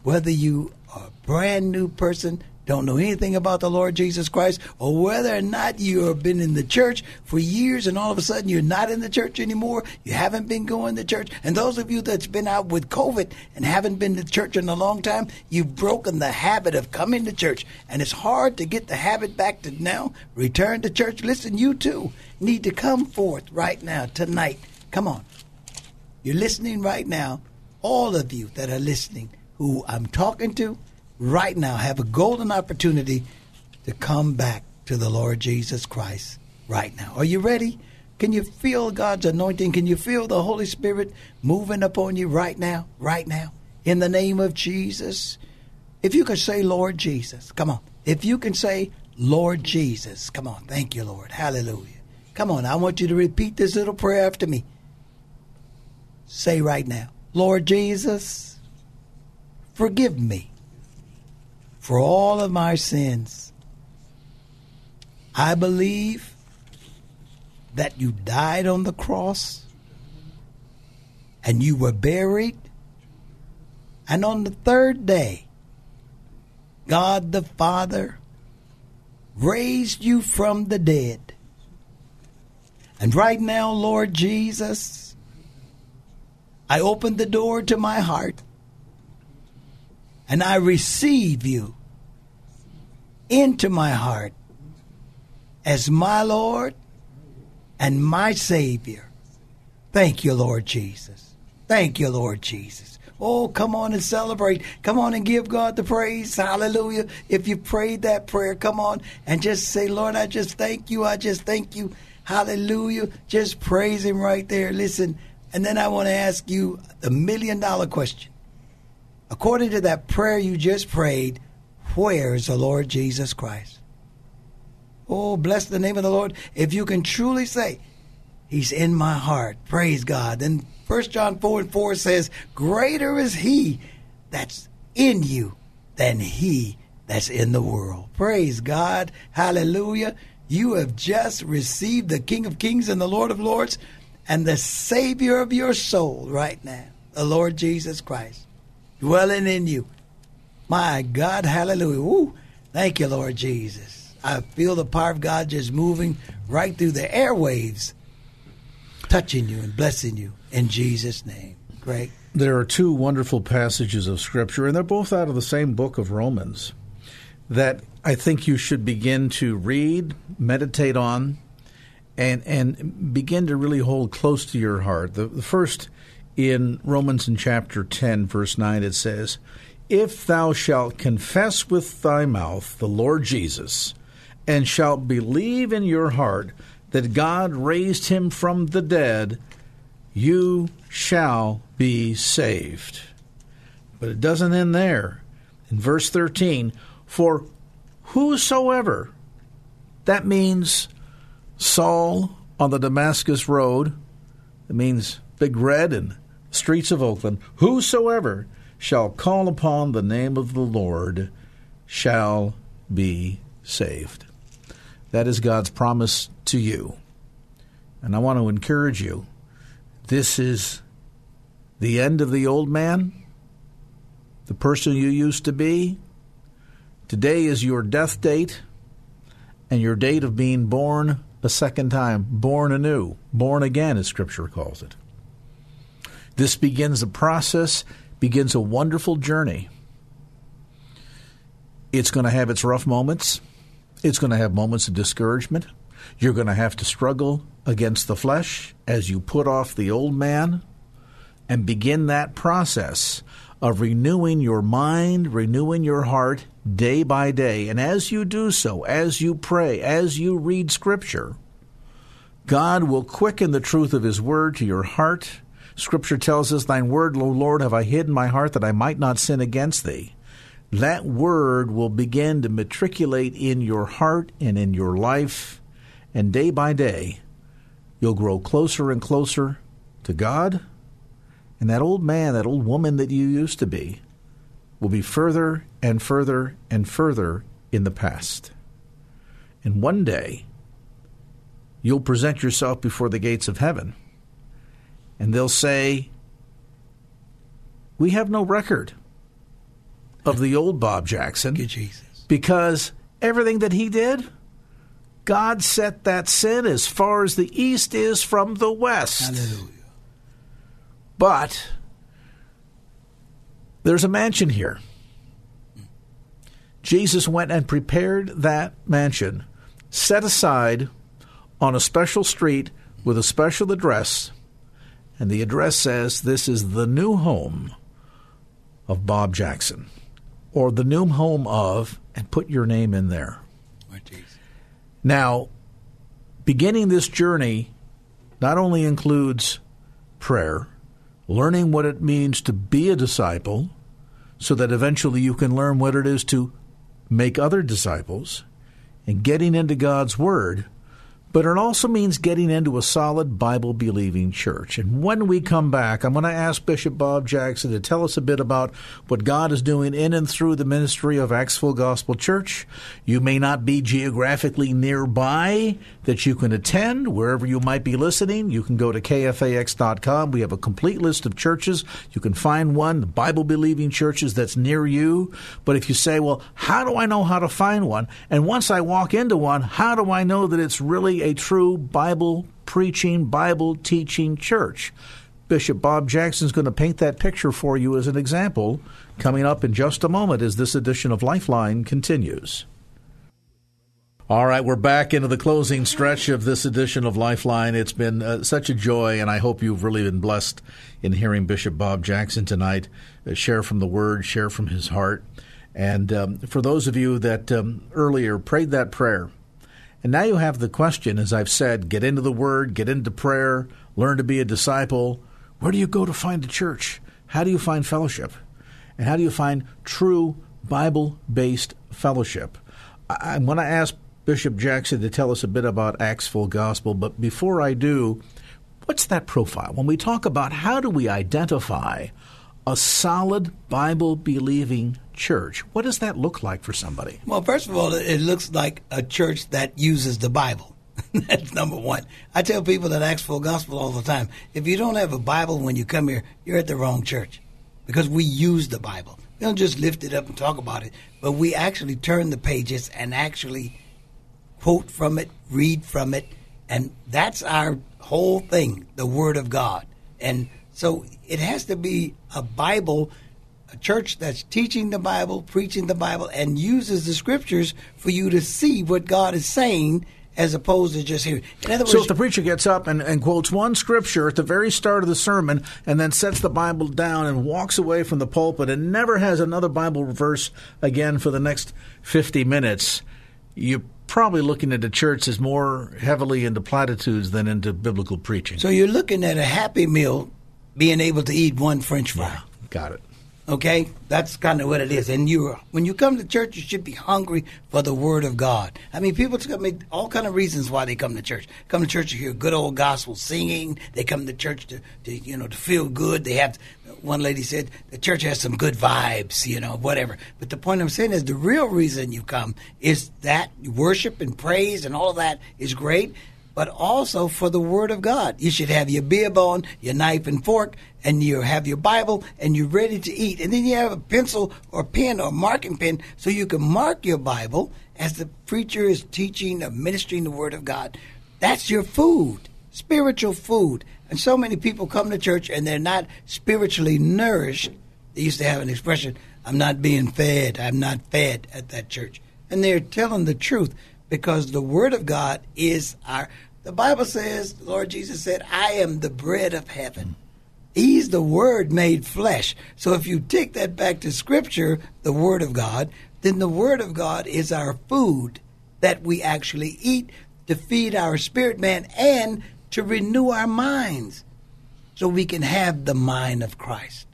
Whether you are a brand new person don't know anything about the Lord Jesus Christ, or whether or not you have been in the church for years and all of a sudden you're not in the church anymore, you haven't been going to church, and those of you that's been out with COVID and haven't been to church in a long time, you've broken the habit of coming to church, and it's hard to get the habit back to now. Return to church. Listen, you too need to come forth right now, tonight. Come on. You're listening right now. All of you that are listening, who I'm talking to, right now have a golden opportunity to come back to the Lord Jesus Christ right now. Are you ready? Can you feel God's anointing? Can you feel the Holy Spirit moving upon you right now? Right now? In the name of Jesus? If you can say, Lord Jesus, come on. If you can say, Lord Jesus, come on. Thank you, Lord. Hallelujah. Come on. I want you to repeat this little prayer after me. Say right now, Lord Jesus, forgive me for all of my sins. I believe that you died on the cross and you were buried. And on the third day, God the Father raised you from the dead. And right now, Lord Jesus, I open the door to my heart and I receive you into my heart as my Lord and my Savior. Thank you, Lord Jesus. Thank you, Lord Jesus. Oh, come on and celebrate. Come on and give God the praise. Hallelujah. If you prayed that prayer, come on and just say, Lord, I just thank you. I just thank you. Hallelujah. Just praise Him right there. Listen. And then I want to ask you the million dollar question. According to that prayer you just prayed, where is the Lord Jesus Christ? Oh, bless the name of the Lord. If you can truly say, He's in my heart, praise God. Then 1 John 4 and 4 says, Greater is He that's in you than He that's in the world. Praise God. Hallelujah. You have just received the King of Kings and the Lord of Lords and the Savior of your soul right now, the Lord Jesus Christ, dwelling in you. My God, hallelujah. Thank you, Lord Jesus. I feel the power of God just moving right through the airwaves, touching you and blessing you in Jesus' name. Great. There are two wonderful passages of Scripture, and they're both out of the same book of Romans, that I think you should begin to read, meditate on, and and begin to really hold close to your heart. The, the first in Romans in chapter 10, verse 9, it says, if thou shalt confess with thy mouth the Lord Jesus, and shalt believe in your heart that God raised him from the dead, you shall be saved. But it doesn't end there. In verse 13, for whosoever, that means Saul on the Damascus Road, it means Big Red and streets of Oakland, whosoever shall call upon the name of the Lord shall be saved. That is God's promise to you. And I want to encourage you this is the end of the old man, the person you used to be. Today is your death date and your date of being born a second time, born anew, born again, as Scripture calls it. This begins a process, begins a wonderful journey. It's going to have its rough moments. It's going to have moments of discouragement. You're going to have to struggle against the flesh as you put off the old man and begin that process of renewing your mind, renewing your heart day by day. And as you do so, as you pray, as you read Scripture, God will quicken the truth of His Word to your heart. Scripture tells us, Thine Word, O Lord, have I hid in my heart that I might not sin against Thee. That Word will begin to matriculate in your heart and in your life, and day by day, you'll grow closer and closer to God and that old man, that old woman that you used to be, will be further and further and further in the past. And one day, you'll present yourself before the gates of heaven, and they'll say, We have no record of the old Bob Jackson. Because everything that he did, God set that sin as far as the east is from the west. Hallelujah. But there's a mansion here. Jesus went and prepared that mansion, set aside on a special street with a special address, and the address says this is the new home of Bob Jackson, or the new home of, and put your name in there. Oh, now, beginning this journey not only includes prayer, learning what it means to be a disciple so that eventually you can learn what it is to make other disciples and getting into God's Word but it also means getting into a solid Bible believing church. And when we come back, I'm going to ask Bishop Bob Jackson to tell us a bit about what God is doing in and through the ministry of Acts Full Gospel Church. You may not be geographically nearby that you can attend. Wherever you might be listening, you can go to kfax.com. We have a complete list of churches. You can find one, the Bible believing churches that's near you. But if you say, well, how do I know how to find one? And once I walk into one, how do I know that it's really a true Bible preaching, Bible teaching church. Bishop Bob Jackson is going to paint that picture for you as an example coming up in just a moment as this edition of Lifeline continues. All right, we're back into the closing stretch of this edition of Lifeline. It's been uh, such a joy, and I hope you've really been blessed in hearing Bishop Bob Jackson tonight uh, share from the Word, share from his heart. And um, for those of you that um, earlier prayed that prayer, and now you have the question, as I've said, get into the Word, get into prayer, learn to be a disciple. Where do you go to find a church? How do you find fellowship? And how do you find true Bible based fellowship? I'm going to ask Bishop Jackson to tell us a bit about Acts Full Gospel, but before I do, what's that profile? When we talk about how do we identify a solid Bible believing church. What does that look like for somebody? Well, first of all, it looks like a church that uses the Bible. That's number one. I tell people that Acts Full Gospel all the time if you don't have a Bible when you come here, you're at the wrong church because we use the Bible. We don't just lift it up and talk about it, but we actually turn the pages and actually quote from it, read from it, and that's our whole thing the Word of God. And so it has to be a Bible, a church that's teaching the Bible, preaching the Bible, and uses the scriptures for you to see what God is saying as opposed to just hearing. In other words, so if the preacher gets up and, and, quotes one scripture at the very start of the sermon and then sets the Bible down and walks away from the pulpit and never has another Bible verse again for the next 50 minutes, you're probably looking at a church as more heavily into platitudes than into biblical preaching. So you're looking at a happy meal being able to eat one French fry. Yeah, got it. Okay, that's kind of what it is. And you, when you come to church, you should be hungry for the Word of God. I mean, people mean, all kind of reasons why they come to church. Come to church to hear good old gospel singing. They come to church to, to you know, to feel good. They have. One lady said the church has some good vibes, you know, whatever. But the point I'm saying is the real reason you come is that worship and praise and all of that is great but also for the Word of God. You should have your beer bone, your knife and fork, and you have your Bible, and you're ready to eat. And then you have a pencil or pen or marking pen so you can mark your Bible as the preacher is teaching or ministering the Word of God. That's your food, spiritual food. And so many people come to church and they're not spiritually nourished. They used to have an expression, I'm not being fed, I'm not fed at that church. And they're telling the truth because the Word of God is our. The Bible says, Lord Jesus said, I am the bread of heaven. He's the Word made flesh. So if you take that back to Scripture, the Word of God, then the Word of God is our food that we actually eat to feed our spirit man and to renew our minds so we can have the mind of Christ.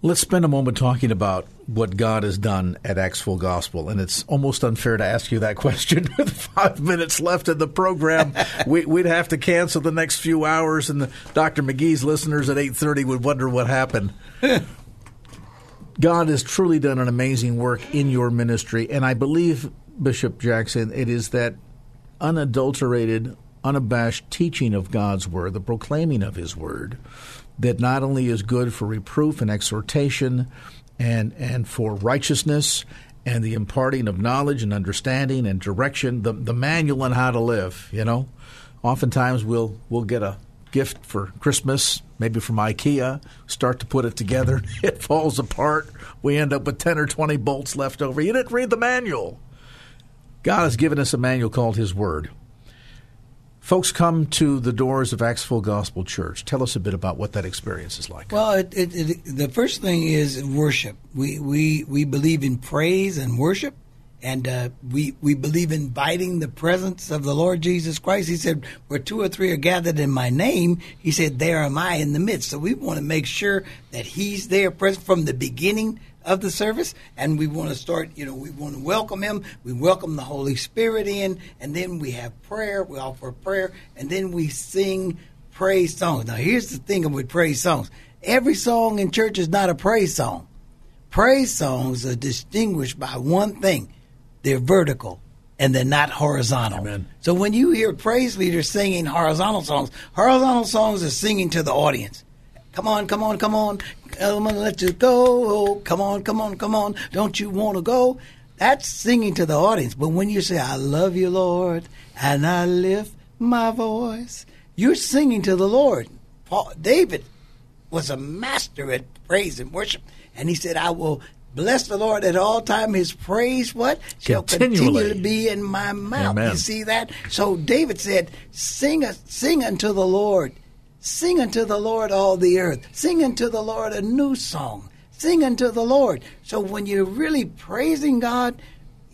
Let's spend a moment talking about what God has done at Acts Full Gospel. And it's almost unfair to ask you that question with five minutes left in the program. we, would have to cancel the next few hours, and the, Dr. McGee's listeners at 8.30 would wonder what happened. God has truly done an amazing work in your ministry. And I believe, Bishop Jackson, it is that unadulterated, unabashed teaching of God's Word, the proclaiming of His Word, that not only is good for reproof and exhortation and, and for righteousness and the imparting of knowledge and understanding and direction, the, the manual on how to live, you know. Oftentimes we'll we'll get a gift for Christmas, maybe from IKEA, start to put it together, it falls apart. We end up with 10 or 20 bolts left over. You didn't read the manual. God has given us a manual called His Word. Folks come to the doors of Acts Gospel Church. Tell us a bit about what that experience is like. Well, it, it, it, the first thing is worship. We, we, we believe in praise and worship, and uh, we, we believe in inviting the presence of the Lord Jesus Christ. He said, Where two or three are gathered in my name, He said, There am I in the midst. So we want to make sure that He's there present from the beginning of the service, and we want to start. You know, we want to welcome him. We welcome the Holy Spirit in, and then we have prayer. We offer prayer, and then we sing praise songs. Now, here's the thing with praise songs: every song in church is not a praise song. Praise songs are distinguished by one thing: they're vertical and they're not horizontal. Amen. So when you hear praise leaders singing horizontal songs, horizontal songs are singing to the audience. Come on, come on, come on. I'm gonna let you go. Come on, come on, come on. Don't you want to go? That's singing to the audience. But when you say, I love you, Lord, and I lift my voice, you're singing to the Lord. Paul, David was a master at praise and worship. And he said, I will bless the Lord at all time. His praise, what? Shall Continually. continue to be in my mouth. Amen. You see that? So David said, sing, sing unto the Lord Sing unto the Lord all the earth. Sing unto the Lord a new song. Sing unto the Lord. So when you're really praising God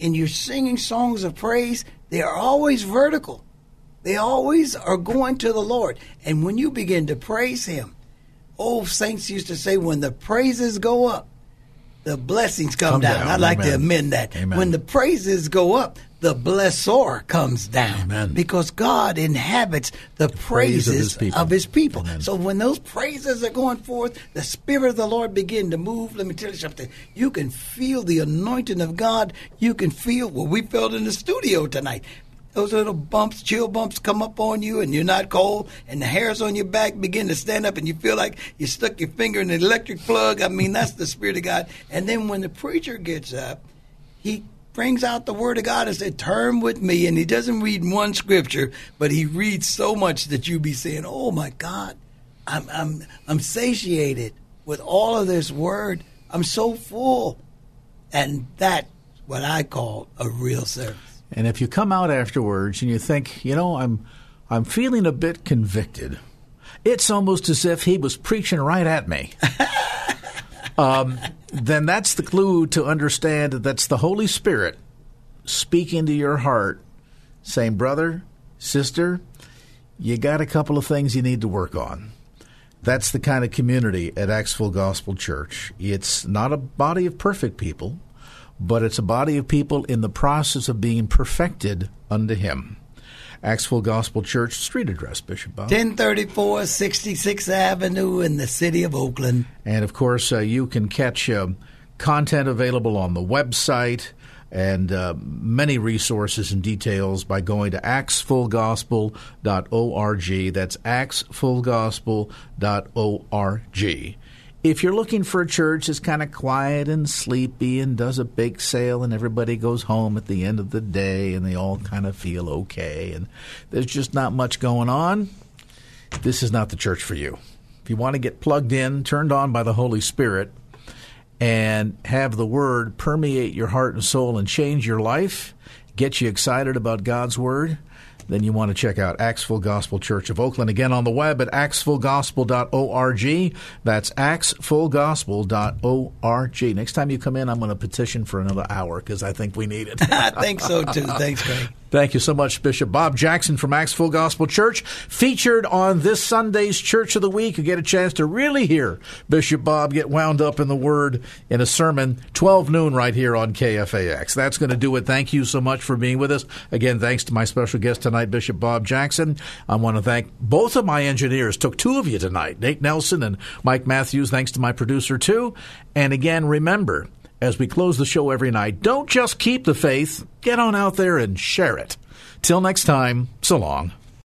and you're singing songs of praise, they are always vertical. They always are going to the Lord. And when you begin to praise Him, old saints used to say, when the praises go up, the blessings come, Come down. down. I'd like to amend that. Amen. When the praises go up, the blessor comes down. Amen. Because God inhabits the praise of praises his people. of his people. So when those praises are going forth, the Spirit of the Lord begin to move. Let me tell you something. You can feel the anointing of God. You can feel what we felt in the studio tonight. Those little bumps, chill bumps come up on you and you're not cold and the hairs on your back begin to stand up and you feel like you stuck your finger in an electric plug. I mean, that's the Spirit of God. And then when the preacher gets up, he brings out the word of God and said, Turn with me. And he doesn't read one scripture, but he reads so much that you be saying, Oh my God, I'm I'm I'm satiated with all of this word. I'm so full. And that's what I call a real service. And if you come out afterwards and you think, you know, I'm I'm feeling a bit convicted, it's almost as if he was preaching right at me. um, then that's the clue to understand that that's the Holy Spirit speaking to your heart, saying, brother, sister, you got a couple of things you need to work on. That's the kind of community at Full Gospel Church. It's not a body of perfect people, but it's a body of people in the process of being perfected unto Him. Acts Full Gospel Church street address, Bishop Bob. 1034 66th Avenue in the city of Oakland. And of course, uh, you can catch uh, content available on the website and uh, many resources and details by going to actsfullgospel.org. That's actsfullgospel.org. if you're looking for a church that's kind of quiet and sleepy and does a bake sale and everybody goes home at the end of the day and they all kind of feel okay and there's just not much going on, this is not the church for you. If you want to get plugged in, turned on by the Holy Spirit, and have the Word permeate your heart and soul and change your life, get you excited about God's Word, then you want to check out Acts Full Gospel Church of Oakland. Again, on the web at actsfullgospel.org. That's actsfullgospel.org. Next time you come in, I'm going to petition for another hour because I think we need it. I think so too. Thanks, Craig. Thank you so much, Bishop Bob Jackson from Acts Full Gospel Church, featured on this Sunday's Church of the Week. You get a chance to really hear Bishop Bob get wound up in the Word in a sermon, 12 noon right here on KFAX. That's going to do it. Thank you so much for being with us. Again, thanks to my special guest tonight, Bishop Bob Jackson. I want to thank both of my engineers. Took two of you tonight, Nate Nelson and Mike Matthews. Thanks to my producer, too. And again, remember, as we close the show every night, don't just keep the faith, get on out there and share it. Till next time, so long.